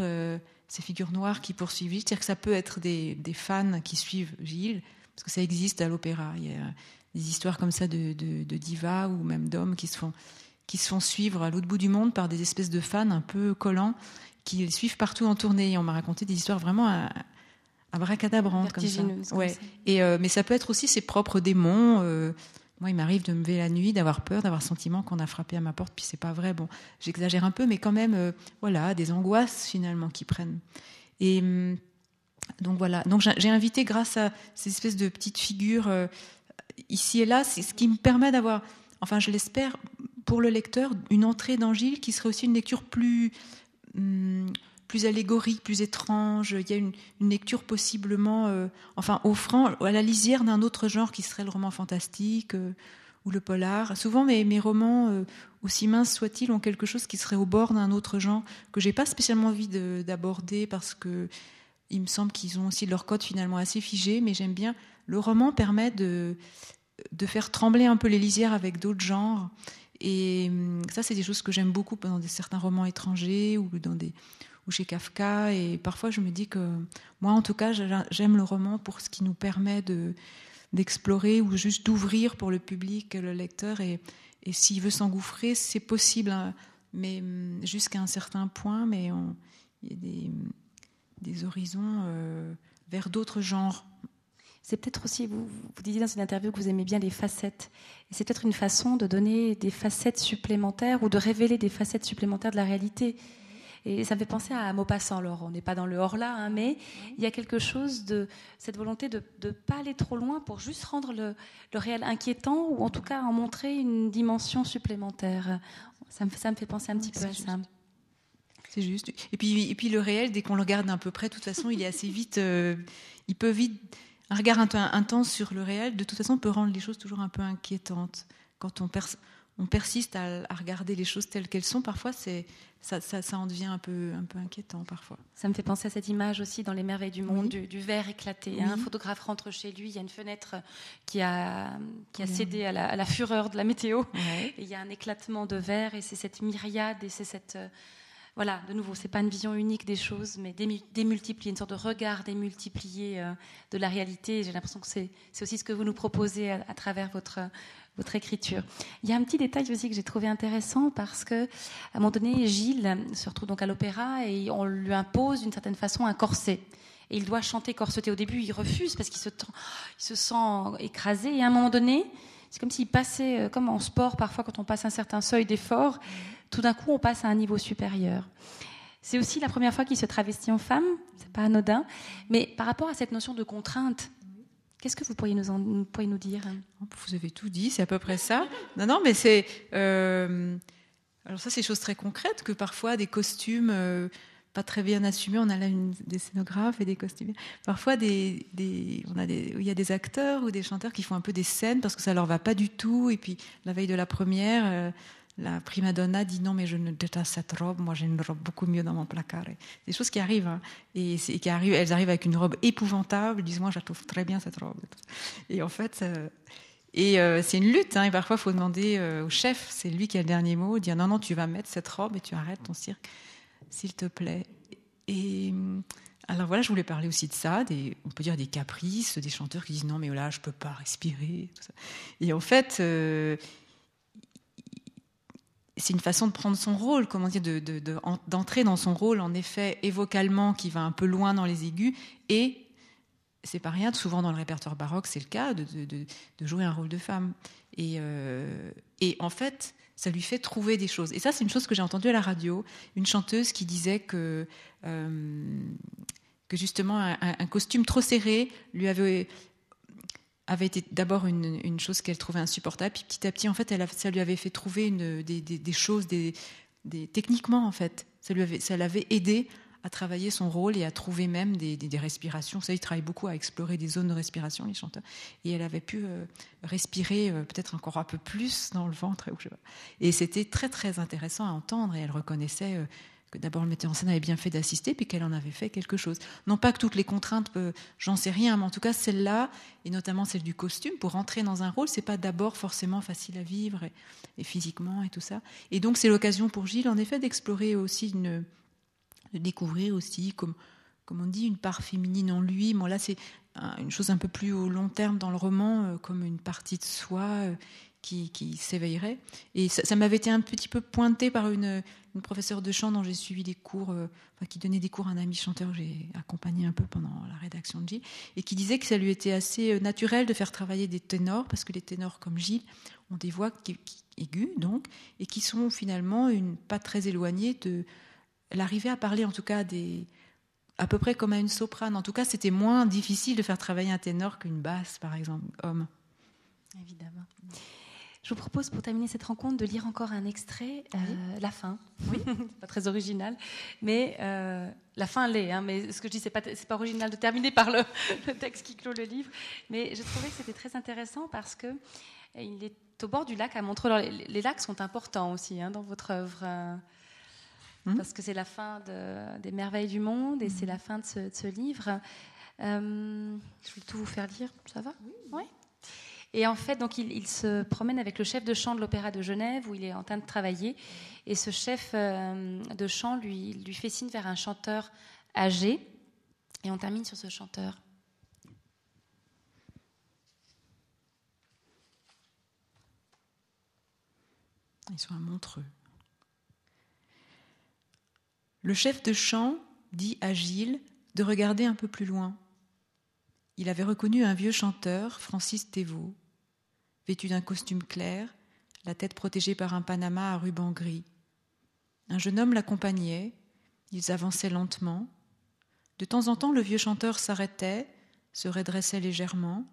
ces figures noires qui poursuivent Gilles, c'est-à-dire que ça peut être des, des, fans qui suivent Gilles, parce que ça existe à l'opéra. Il y a des histoires comme ça de, de, de divas ou même d'hommes qui se font qui se font suivre à l'autre bout du monde par des espèces de fans un peu collants qui les suivent partout en tournée. Et on m'a raconté des histoires vraiment abracadabrante comme ça. ouais. Et euh, mais ça peut être aussi ses propres démons. Euh, moi, il m'arrive de me lever la nuit, d'avoir peur, d'avoir sentiment qu'on a frappé à ma porte, puis c'est pas vrai. Bon, j'exagère un peu, mais quand même, euh, voilà, des angoisses finalement qui prennent. Et hum, donc voilà. Donc j'ai invité, grâce à ces espèces de petites figures ici et là, ce qui me permet d'avoir, enfin, je l'espère, pour le lecteur, une entrée dans Gilles qui serait aussi une lecture plus hum, plus allégorique, plus étrange. Il y a une, lecture possiblement, euh, enfin, offrant à la lisière d'un autre genre qui serait le roman fantastique euh, ou le polar. Souvent, mes, romans, euh, aussi minces soient-ils, ont quelque chose qui serait au bord d'un autre genre que j'ai pas spécialement envie d'aborder parce que il me semble qu'ils ont aussi leur code finalement assez figé. Mais j'aime bien. Le roman permet de de faire trembler un peu les lisières avec d'autres genres. Et hum, ça, c'est des choses que j'aime beaucoup dans certains romans étrangers ou dans des, chez Kafka. Et parfois, je me dis que moi, en tout cas, j'aime le roman pour ce qui nous permet de d'explorer ou juste d'ouvrir pour le public, le lecteur. Et, et s'il veut s'engouffrer, c'est possible, hein, mais hum, jusqu'à un certain point. Mais il y a des, des horizons euh, vers d'autres genres. C'est peut-être aussi, vous, vous disiez dans une interview que vous aimez bien les facettes. Et c'est peut-être une façon de donner des facettes supplémentaires ou de révéler des facettes supplémentaires de la réalité. Et ça me fait penser à Maupassant. Alors, on n'est pas dans le hors-là, hein, mais il y a quelque chose de cette volonté de ne pas aller trop loin pour juste rendre le, réel inquiétant ou en tout cas en montrer une dimension supplémentaire. Ça me, ça me fait penser un petit peu à ça. C'est juste. Et puis, et puis le réel, dès qu'on le regarde d'un peu près, de toute façon, il est assez vite. Euh, il peut vite. Un regard intense sur le réel, de toute façon, peut rendre les choses toujours un peu inquiétantes. Quand on, on persiste à, regarder les choses telles qu'elles sont, parfois c'est ça, ça, en devient un peu, un peu inquiétant parfois. Ça me fait penser à cette image aussi dans Les Merveilles du Monde, du, verre éclaté. Un photographe rentre chez lui, il y a une fenêtre qui a, qui a cédé à la, fureur de la météo. Et il y a un éclatement de verre et c'est cette myriade et c'est cette... Euh, voilà, de nouveau, c'est pas une vision unique des choses, mais démultiplier, une sorte de regard démultiplié euh, de la réalité. J'ai l'impression que c'est aussi ce que vous nous proposez à travers votre, votre écriture. Il y a un petit détail aussi que j'ai trouvé intéressant parce que, à un moment donné, Gilles se retrouve donc à l'opéra et on lui impose d'une certaine façon un corset. Et il doit chanter corseté. Au début, il refuse parce qu'il se, se sent écrasé. Et à un moment donné, c'est comme s'il passait, euh, comme en sport, parfois quand on passe un certain seuil d'effort, tout d'un coup, on passe à un niveau supérieur. C'est aussi la première fois qu'il se travestit en femme, c'est pas anodin, mais par rapport à cette notion de contrainte, Qu'est-ce que vous pourriez nous, dire? Vous avez tout dit, c'est à peu près ça. Non, non, mais c'est. Euh, alors, ça, c'est des choses très concrètes que parfois des costumes euh, pas très bien assumés, on a là des scénographes et des costumiers. Parfois, il y a des acteurs ou des chanteurs qui font un peu des scènes parce que ça leur va pas du tout. Et puis, la veille de la première, euh, la prima donna dit non mais je ne déteste cette robe, moi j'ai une robe beaucoup mieux dans mon placard. des choses qui arrivent hein. et, qui arrivent, elles arrivent avec une robe épouvantable, disent moi je trouve très bien cette robe. Et en fait, euh, et euh, c'est une lutte. Hein, et parfois il faut demander euh, au chef, c'est lui qui a le dernier mot, dire non non tu vas mettre cette robe et tu arrêtes ton cirque, s'il te plaît. Et alors voilà, je voulais parler aussi de ça, on peut dire des caprices, des chanteurs qui disent non mais là je peux pas respirer. Et en fait c'est une façon de prendre son rôle, comment dire, d'entrer de, dans son rôle, en effet, évocalement, qui va un peu loin dans les aigus, et c'est pas rien. Souvent dans le répertoire baroque, c'est le cas de, jouer un rôle de femme. Et, euh, et, en fait, ça lui fait trouver des choses. Et ça, c'est une chose que j'ai entendue à la radio. Une chanteuse qui disait que, euh, que justement, un, costume trop serré lui avait avait été d'abord une, chose qu'elle trouvait insupportable, puis petit à petit, en fait, ça lui avait fait trouver des, choses, des, techniquement, en fait, ça lui avait, ça l'avait aidé à travailler son rôle et à trouver même des, des, respirations. Ça, il travaille beaucoup à explorer des zones de respiration, les chanteurs. Et elle avait pu euh, respirer euh, peut-être encore un peu plus dans le ventre. Et c'était très, très intéressant à entendre. Et elle reconnaissait euh, que d'abord le metteur en scène avait bien fait d'assister, puis qu'elle en avait fait quelque chose. Non pas que toutes les contraintes, j'en sais rien, mais en tout cas celle-là, et notamment celle du costume, pour entrer dans un rôle, c'est pas d'abord forcément facile à vivre et, physiquement et tout ça. Et donc c'est l'occasion pour Gilles, en effet, d'explorer aussi de découvrir aussi, comme, comme on dit, une part féminine en lui. Bon, là, c'est une chose un peu plus au long terme dans le roman, euh, comme une partie de soi euh, qui, s'éveillerait. Et ça, m'avait été un petit peu pointé par une, professeure de chant dont j'ai suivi des cours, euh, qui donnait des cours à un ami chanteur que j'ai accompagné un peu pendant la rédaction de Gilles, et qui disait que ça lui était assez naturel de faire travailler des ténors, parce que les ténors comme Gilles ont des voix aiguës, donc, et qui sont finalement une, pas très éloignées de elle arrivait à parler en tout cas des, à peu près comme à une soprane. En tout cas, c'était moins difficile de faire travailler un ténor qu'une basse, par exemple, homme. Évidemment. Je vous propose pour terminer cette rencontre de lire encore un extrait, euh, la fin. Oui, pas très original, mais euh, la fin l'est. Hein, mais ce que je dis, c'est pas pas original de terminer par le, texte qui clôt le livre. Mais je trouvais que c'était très intéressant parce que il est au bord du lac à Montreux. Les, les, lacs sont importants aussi hein, dans votre œuvre. Hmm? parce que c'est la fin des merveilles du monde et c'est la fin de ce, livre. Euh, je vais tout vous faire lire, ça va? Oui. Et en fait, donc, il, se promène avec le chef de chant de l'Opéra de Genève où il est en train de travailler. Et ce chef euh, de chant lui, fait signe vers un chanteur âgé. Et on termine sur ce chanteur. Ils sont à Montreux. Le chef de chant dit à Gilles de regarder un peu plus loin. Il avait reconnu un vieux chanteur, Francis Thévaux, vêtu d'un costume clair, la tête protégée par un panama à ruban gris. Un jeune homme l'accompagnait, ils avançaient lentement. De temps en temps, le vieux chanteur s'arrêtait, se redressait légèrement.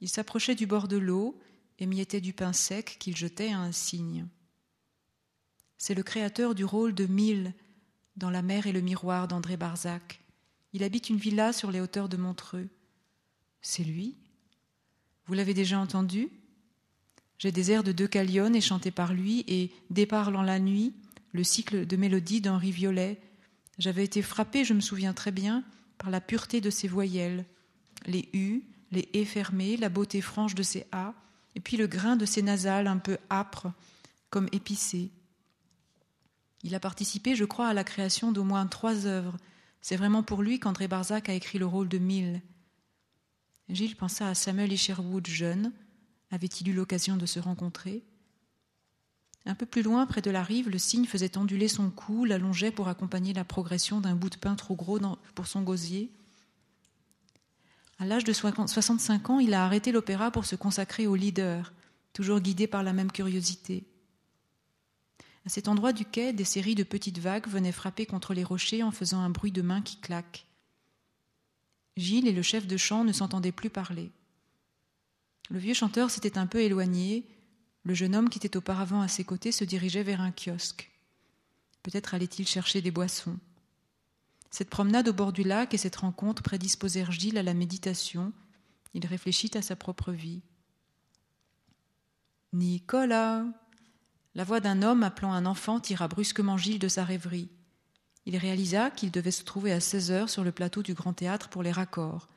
Il s'approchait du bord de l'eau, et émiettait du pain sec qu'il jetait à un cygne. C'est le créateur du rôle de Mille dans La mer et le miroir d'André Barzac. Il habite une villa sur les hauteurs de Montreux. C'est lui? Vous l'avez déjà entendu? J'ai des airs de Deucalion et chantés par lui, et Déparlant la nuit, le cycle de mélodie d'Henri Violet. J'avais été frappé, je me souviens très bien, par la pureté de ses voyelles, les U, les E fermés, la beauté franche de ses A, et puis le grain de ses nasales un peu âpres, comme épicé. Il a participé, je crois, à la création d'au moins trois œuvres. C'est vraiment pour lui qu'André Barzac a écrit le rôle de Mille. Gilles pensa à Samuel Isherwood jeune. Avait-il eu l'occasion de se rencontrer? Un peu plus loin, près de la rive, le cygne faisait onduler son cou, l'allongeait pour accompagner la progression d'un bout de pain trop gros pour son gosier. À l'âge de 65 ans, il a arrêté l'opéra pour se consacrer au leader, toujours guidé par la même curiosité. À cet endroit du quai, des séries de petites vagues venaient frapper contre les rochers en faisant un bruit de main qui claque. Gilles et le chef de chant ne s'entendaient plus parler. Le vieux chanteur s'était un peu éloigné. Le jeune homme qui était auparavant à ses côtés se dirigeait vers un kiosque. Peut-être allait-il chercher des boissons. Cette promenade au bord du lac et cette rencontre prédisposèrent Gilles à la méditation. Il réfléchit à sa propre vie. Nicolas la voix d'un homme appelant un enfant tira brusquement Gilles de sa rêverie. Il réalisa qu'il devait se trouver à 16 heures sur le plateau du Grand Théâtre pour les raccords.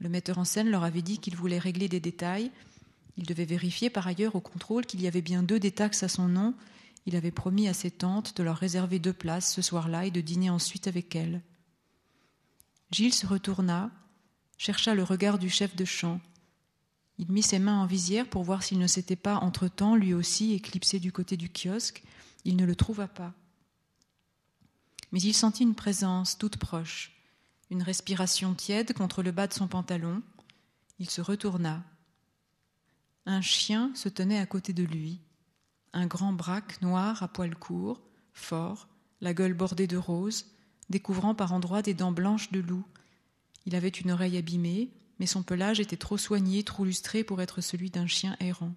Le metteur en scène leur avait dit qu'il voulait régler des détails. Il devait vérifier par ailleurs au contrôle qu'il y avait bien deux des taxes à son nom. Il avait promis à ses tantes de leur réserver deux places ce soir-là et de dîner ensuite avec elles. Gilles se retourna, chercha le regard du chef de chant. Il mit ses mains en visière pour voir s'il ne s'était pas, entre-temps, lui aussi éclipsé du côté du kiosque. Il ne le trouva pas. Mais il sentit une présence toute proche, une respiration tiède contre le bas de son pantalon. Il se retourna. Un chien se tenait à côté de lui, un grand braque noir à poils courts, fort, la gueule bordée de roses, découvrant par endroits des dents blanches de loup. Il avait une oreille abîmée, mais son pelage était trop soigné, trop lustré pour être celui d'un chien errant.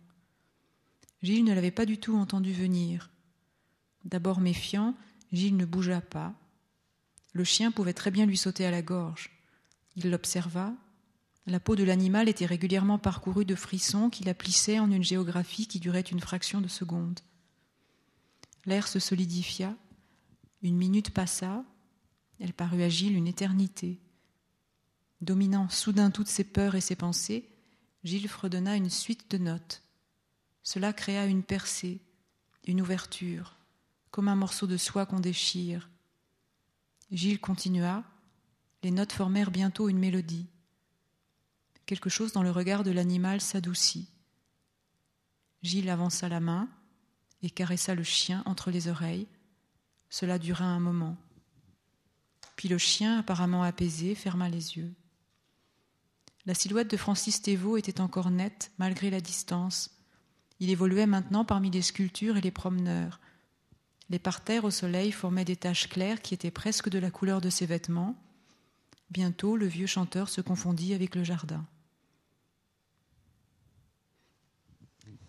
Gilles ne l'avait pas du tout entendu venir. D'abord méfiant, Gilles ne bougea pas. Le chien pouvait très bien lui sauter à la gorge. Il l'observa. La peau de l'animal était régulièrement parcourue de frissons qui la plissaient en une géographie qui durait une fraction de seconde. L'air se solidifia. Une minute passa. Elle parut à Gilles une éternité. Dominant soudain toutes ses peurs et ses pensées, Gilles fredonna une suite de notes. Cela créa une percée, une ouverture, comme un morceau de soie qu'on déchire. Gilles continua. Les notes formèrent bientôt une mélodie. Quelque chose dans le regard de l'animal s'adoucit. Gilles avança la main et caressa le chien entre les oreilles. Cela dura un moment. Puis le chien, apparemment apaisé, ferma les yeux. La silhouette de Francis Thévaux était encore nette, malgré la distance. Il évoluait maintenant parmi les sculptures et les promeneurs. Les parterres au soleil formaient des taches claires qui étaient presque de la couleur de ses vêtements. Bientôt, le vieux chanteur se confondit avec le jardin.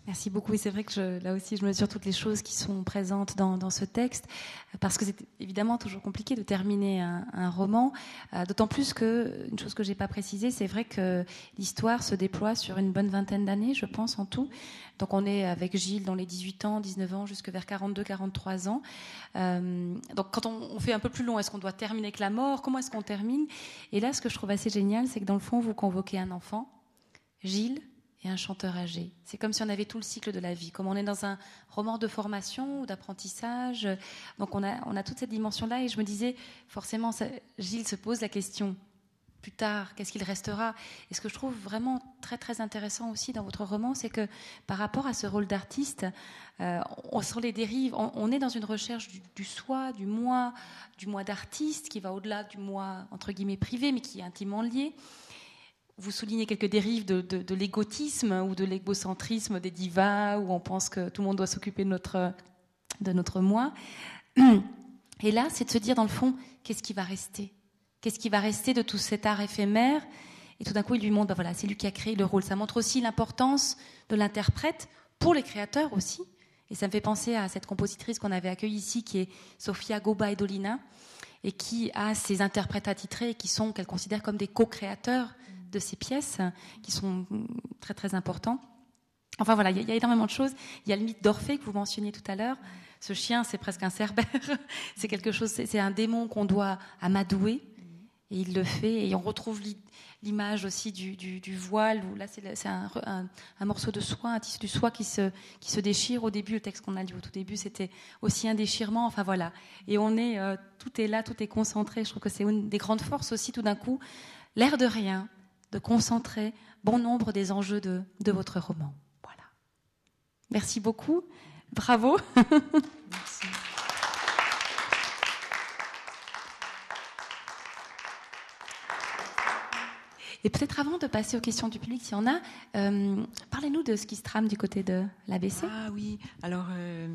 Merci beaucoup. Et c'est vrai que là aussi, je mesure toutes les choses qui sont présentes dans, ce texte, parce que c'est évidemment toujours compliqué de terminer un, un roman. Euh, D'autant plus que, une chose que j'ai pas précisée, c'est vrai que l'histoire se déploie sur une bonne vingtaine d'années, je pense, en tout. Donc on est avec Gilles dans les 18 ans, 19 ans, jusque vers 42, 43 ans. Euh, donc quand on, on, fait un peu plus long, est-ce qu'on doit terminer avec la mort? Comment est-ce qu'on termine? Et là, ce que je trouve assez génial, c'est que dans le fond, vous convoquez un enfant, Gilles, et un chanteur âgé. C'est comme si on avait tout le cycle de la vie, comme on est dans un roman de formation ou d'apprentissage. Donc on a, on a toute cette dimension-là et je me disais, forcément, Gilles se pose la question, plus tard, qu'est-ce qu'il restera? Et ce que je trouve vraiment très très intéressant aussi dans votre roman, c'est que par rapport à ce rôle d'artiste, euh, on, sur les dérives, on, est dans une recherche du soi, du moi, du moi d'artiste, qui va au-delà du moi entre guillemets privé, mais qui est intimement lié vous soulignez quelques dérives de, de, l'égotisme ou de l'égocentrisme des divas, où on pense que tout le monde doit s'occuper de notre, de notre moi. Et là, c'est de se dire, dans le fond, qu'est-ce qui va rester? Qu'est-ce qui va rester de tout cet art éphémère? Et tout d'un coup, il lui montre, ben voilà, c'est lui qui a créé le rôle. Ça montre aussi l'importance de l'interprète pour les créateurs aussi. Et ça me fait penser à cette compositrice qu'on avait accueillie ici, qui est Sofia Goba et Dolina, et qui a ses interprètes attitrés, qui sont, qu'elle considère comme des co-créateurs de ces pièces qui sont très très importants. Enfin voilà, il y, a énormément de choses. Il y a le mythe d'Orphée que vous mentionniez tout à l'heure. Ce chien, c'est presque un cerbère. c'est quelque chose, c'est un démon qu'on doit amadouer. Et il le fait. Et on retrouve l'image aussi du, du, du, voile, où là, c'est un, morceau de soie, un tissu de soie qui se, qui se déchire. Au début, le texte qu'on a lu au tout début, c'était aussi un déchirement. Enfin voilà. Et on est, euh, tout est là, tout est concentré. Je trouve que c'est une des grandes forces aussi, tout d'un coup. L'air de rien, de concentrer bon nombre des enjeux de, votre roman. Voilà. Merci beaucoup. Bravo. Merci. Et peut-être avant de passer aux questions du public, s'il y en a, euh, parlez-nous de ce qui se trame du côté de l'ABC. Ah oui, alors euh,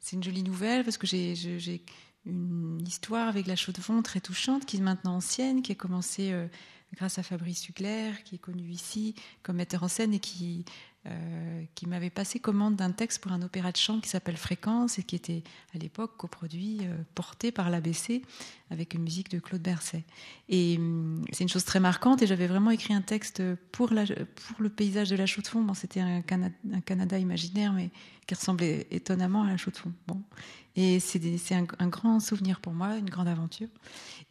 c'est une jolie nouvelle parce que j'ai une histoire avec la chaux de très touchante qui est maintenant ancienne, qui a commencé euh, grâce à Fabrice Hugler, qui est connu ici comme metteur en scène et qui, euh, qui m'avait passé commande d'un texte pour un opéra de chant qui s'appelle Fréquence et qui était à l'époque coproduit, euh, porté par l'ABC avec une musique de Claude Berset. Et euh, c'est une chose très marquante et j'avais vraiment écrit un texte pour, le paysage de la chaux de fond. Bon, C'était un, Canada imaginaire, mais qui ressemblait étonnamment à la chaux de fond. Bon. Et c'est un, grand souvenir pour moi, une grande aventure.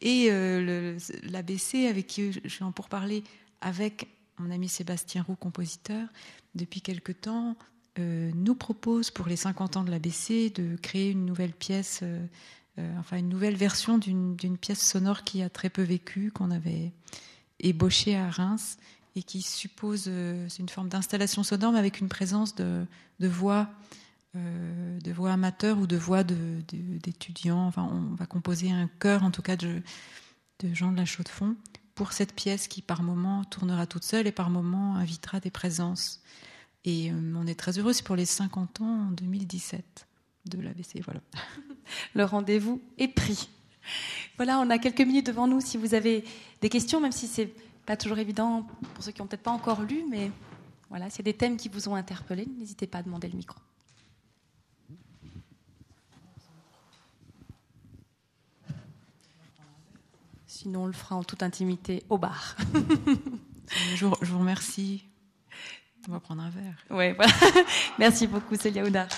Et euh, l'ABC, avec qui je suis en pourparler avec mon ami Sébastien Roux, compositeur, depuis quelque temps, euh, nous propose pour les 50 ans de l'ABC de créer une nouvelle pièce, euh, euh, enfin une nouvelle version d'une pièce sonore qui a très peu vécu, qu'on avait ébauchée à Reims et qui suppose une forme d'installation sonore mais avec une présence de, voix de voix amateurs ou de voix d'étudiants. Enfin, on va composer un chœur, en tout cas, de, de Jean de la Chaux-de-Fonds pour cette pièce qui par moment tournera toute seule et par moment invitera des présences. Et euh, on est très heureux, c'est pour les 50 ans en 2017 de l'ABC. Voilà. Le rendez-vous est pris. Voilà, on a quelques minutes devant nous si vous avez des questions, même si c'est pas toujours évident pour ceux qui n'ont peut-être pas encore lu, mais voilà, s'il y a des thèmes qui vous ont interpellé, n'hésitez pas à demander le micro. Sinon, on le fera en toute intimité au bar. je, vous, remercie. On va prendre un verre. Ouais, voilà. Merci beaucoup, Célia Oudard.